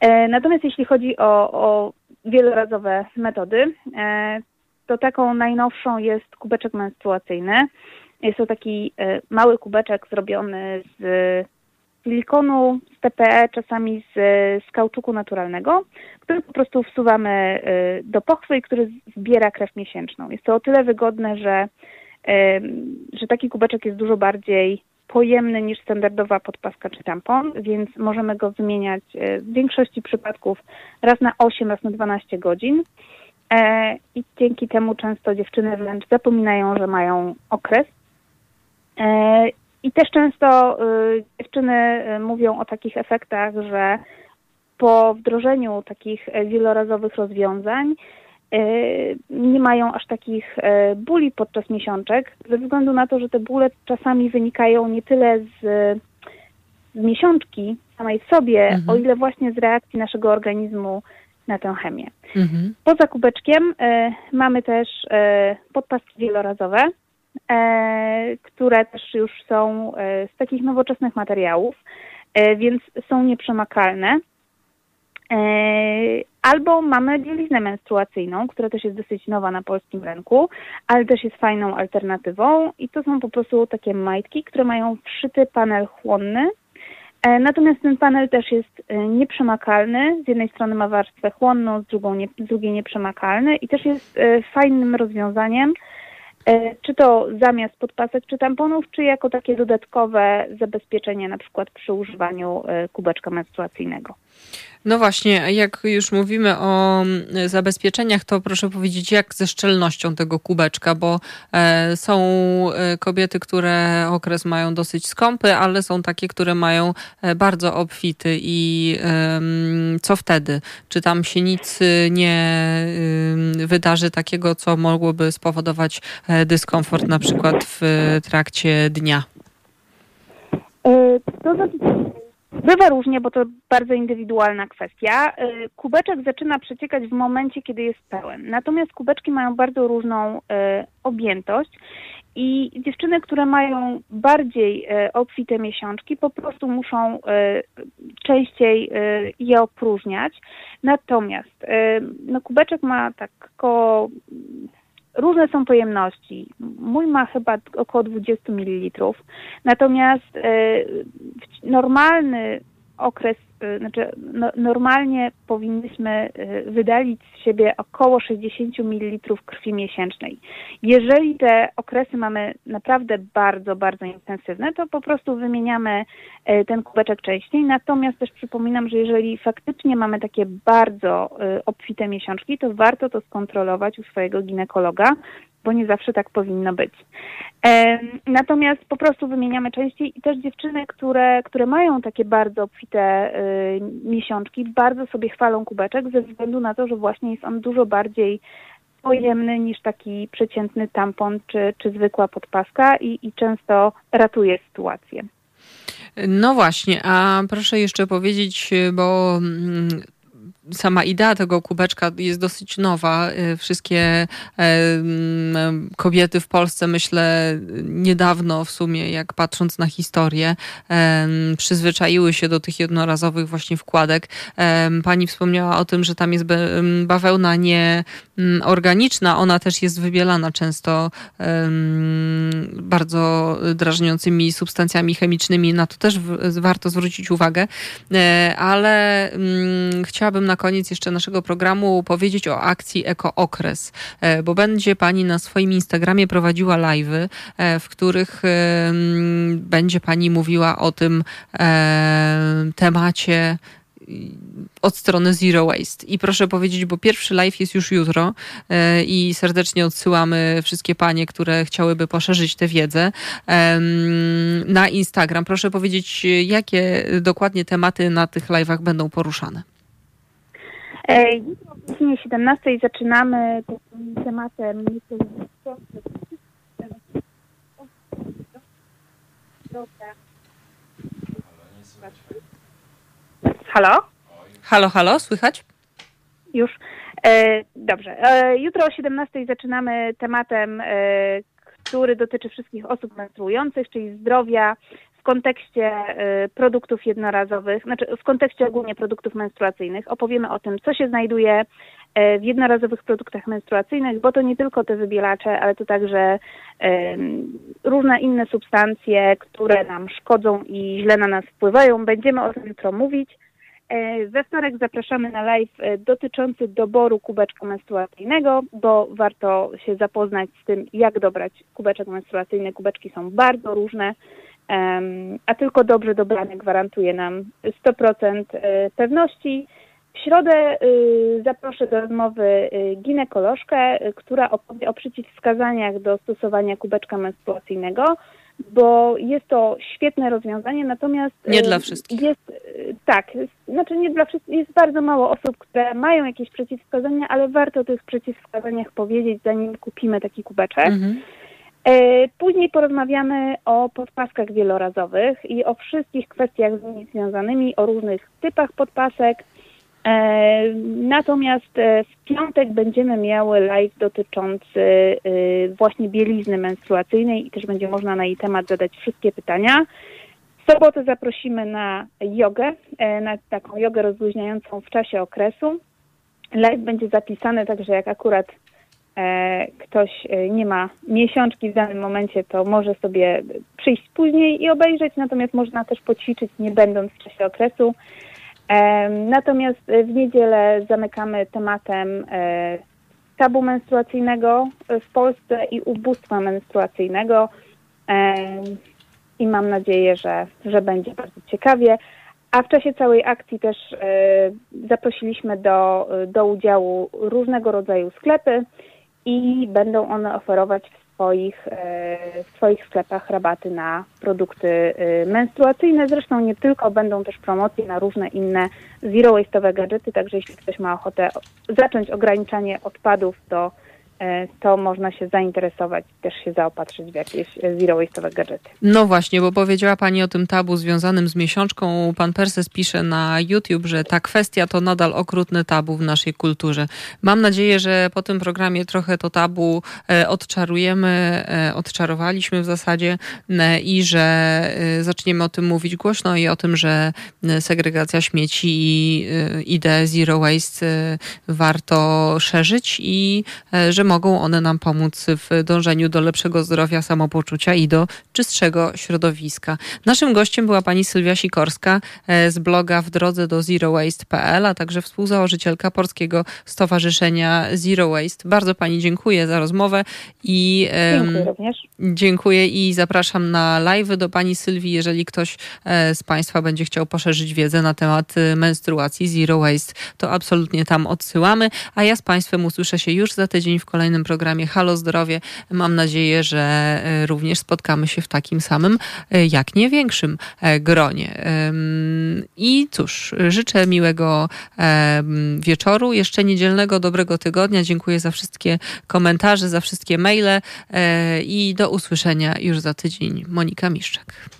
E, natomiast jeśli chodzi o, o wielorazowe metody, to taką najnowszą jest kubeczek menstruacyjny. Jest to taki mały kubeczek zrobiony z silikonu, z TPE, czasami z, z kauczuku naturalnego, który po prostu wsuwamy y, do pochwy i który zbiera krew miesięczną. Jest to o tyle wygodne, że, że taki kubeczek jest dużo bardziej pojemny niż standardowa podpaska czy tampon, więc możemy go wymieniać y, w większości przypadków raz na 8, raz na 12 godzin. E, I dzięki temu często dziewczyny wręcz zapominają, że mają okres. E, i też często y, dziewczyny y, mówią o takich efektach, że po wdrożeniu takich e, wielorazowych rozwiązań y, nie mają aż takich e, bóli podczas miesiączek, ze względu na to, że te bóle czasami wynikają nie tyle z, z miesiączki samej w sobie, mhm. o ile właśnie z reakcji naszego organizmu na tę chemię. Mhm. Poza kubeczkiem y, mamy też podpaski wielorazowe, E, które też już są e, z takich nowoczesnych materiałów, e, więc są nieprzemakalne. Albo mamy bieliznę menstruacyjną, która też jest dosyć nowa na polskim rynku, ale też jest fajną alternatywą i to są po prostu takie majtki, które mają wszyty panel chłonny E, natomiast ten panel też jest e, nieprzemakalny. Z jednej strony ma warstwę chłonną, z, drugą nie, z drugiej nieprzemakalny i też jest e, fajnym rozwiązaniem, czy to zamiast podpasek czy tamponów, czy jako takie dodatkowe zabezpieczenie na przykład przy używaniu kubeczka menstruacyjnego.
No właśnie, jak już mówimy o mm, zabezpieczeniach, to proszę powiedzieć, jak ze szczelnością tego kubeczka, bo e, są e, kobiety, które okres mają dosyć skąpy, ale są takie, które mają e, bardzo obfity i co wtedy? Czy tam się nic nie wydarzy takiego, co mogłoby spowodować dyskomfort na przykład w trakcie dnia?
To znaczy, Bywa różnie, bo to bardzo indywidualna kwestia. Y, kubeczek zaczyna przeciekać w momencie, kiedy jest pełen. Natomiast kubeczki mają bardzo różną y, objętość i dziewczyny, które mają bardziej y, obfite miesiączki, po prostu muszą częściej je opróżniać. Natomiast no, kubeczek ma tak około Różne są pojemności. Mój ma chyba około 20 ml. Natomiast e, normalny okres, y, znaczy no, normalnie powinniśmy y, wydalić z siebie około 60 ml krwi miesięcznej. Jeżeli te okresy mamy naprawdę bardzo, bardzo intensywne, to po prostu wymieniamy y, ten kubeczek częściej. Natomiast też przypominam, że jeżeli faktycznie mamy takie bardzo obfite miesiączki, to warto to skontrolować u swojego ginekologa, bo nie zawsze tak powinno być. Natomiast po prostu wymieniamy częściej i też dziewczyny, które, które mają takie bardzo obfite y, miesiączki, bardzo sobie chwalą kubeczek ze względu na to, że właśnie jest on dużo bardziej pojemny niż taki przeciętny tampon czy, czy zwykła podpaska i, i często ratuje sytuację.
No właśnie, a proszę jeszcze powiedzieć, bo mm, sama idea tego kubeczka jest dosyć nowa. Y, wszystkie e, mm, kobiety w Polsce, myślę, niedawno w sumie, jak patrząc na historię, przyzwyczaiły się do tych jednorazowych właśnie wkładek. Pani wspomniała o tym, że tam jest bawełna nie organiczna, ona też jest wybielana często bardzo drażniącymi substancjami chemicznymi. Na to też warto zwrócić uwagę. E, ale chciałabym na na koniec jeszcze naszego programu powiedzieć o akcji Eko Okres, e, bo będzie Pani na swoim Instagramie prowadziła live'y, e, w których będzie Pani mówiła o tym e, temacie od strony Zero Waste. I proszę powiedzieć, bo pierwszy live jest już jutro i serdecznie odsyłamy wszystkie panie, które chciałyby poszerzyć tę wiedzę na Instagram. Proszę powiedzieć, jakie dokładnie tematy na tych live'ach będą poruszane.
Jutro o godzinie 17 zaczynamy tematem Halo?
Halo, halo, słychać?
Już. E, dobrze. E, jutro o 17 zaczynamy tematem, e, który dotyczy wszystkich osób menstruujących, czyli zdrowia, kontekście y, produktów jednorazowych, znaczy w kontekście ogólnie produktów menstruacyjnych. Opowiemy o tym, co się znajduje y, w jednorazowych produktach menstruacyjnych, bo to nie tylko te wybielacze, ale to także y, różne inne substancje, które nam szkodzą i źle na nas wpływają. Będziemy o tym jutro mówić. We wtorek zapraszamy na live dotyczący doboru kubeczka menstruacyjnego, bo warto się zapoznać z tym, jak dobrać kubeczek menstruacyjny. Kubeczki są bardzo różne a tylko dobrze dobrany gwarantuje nam 100% e, pewności. W środę y, zaproszę do rozmowy y, ginekolożkę, która opowie o przeciwwskazaniach do stosowania kubeczka menstruacyjnego, bo jest to świetne rozwiązanie, natomiast...
Nie dla wszystkich.
Jest, tak, znaczy nie dla wszystkich, jest bardzo mało osób, które mają jakieś przeciwwskazania, ale warto o tych przeciwwskazaniach powiedzieć, zanim kupimy taki kubeczek. Mhm. E, później porozmawiamy o podpaskach wielorazowych i o wszystkich kwestiach z nimi związanymi, o różnych typach podpasek. E, natomiast e, w piątek będziemy miały live dotyczący właśnie bielizny menstruacyjnej i też będzie można na jej temat zadać wszystkie pytania. W sobotę zaprosimy na jogę, na taką jogę rozluźniającą w czasie okresu. Live będzie zapisany, także jak akurat ktoś e, nie ma miesiączki w danym momencie, to może sobie przyjść później i obejrzeć, natomiast można też poćwiczyć, nie będąc w czasie okresu. Natomiast w niedzielę zamykamy tematem tabu menstruacyjnego w Polsce i ubóstwa menstruacyjnego i mam nadzieję, że, że będzie bardzo ciekawie. A w czasie całej akcji też e, zaprosiliśmy do, do udziału różnego rodzaju sklepy i będą one oferować w swoich, e, w swoich sklepach rabaty na produkty e, menstruacyjne. Zresztą nie tylko, będą też promocje na różne inne zero waste'owe gadżety, także jeśli ktoś ma ochotę zacząć ograniczanie odpadów E, to można się zainteresować, też się zaopatrzyć w jakieś zero waste'owe gadżety.
No właśnie, bo powiedziała Pani o tym tabu związanym z miesiączką. Pan Perses pisze na YouTube, że ta kwestia to nadal okrutny tabu w naszej kulturze. Mam nadzieję, że po tym programie trochę to tabu e, odczarujemy, e, odczarowaliśmy w zasadzie i że zaczniemy o tym mówić głośno i o tym, że segregacja śmieci i ideę zero waste warto szerzyć i że mogą one nam pomóc w dążeniu do lepszego zdrowia, samopoczucia i do czystszego środowiska. Naszym gościem była pani Sylwia Sikorska e, z bloga w drodze do zerowaste.pl, a także współzałożycielka Polskiego Stowarzyszenia Zero Waste. Bardzo pani dziękuję za rozmowę
i dziękuję również.
Dziękuję i zapraszam na live do pani Sylwii, jeżeli ktoś e, z państwa będzie chciał poszerzyć wiedzę na temat e, menstruacji Zero Waste, to absolutnie tam odsyłamy, a ja z państwem usłyszę się już za tydzień w kolejnym programie Halo Zdrowie. Mam nadzieję, że e, również spotkamy się w takim samym, e, jak nie większym e, gronie. I cóż, życzę miłego wieczoru, jeszcze niedzielnego, dobrego tygodnia. Dziękuję za wszystkie komentarze, za wszystkie maile i do usłyszenia już za tydzień. Monika Miszczak.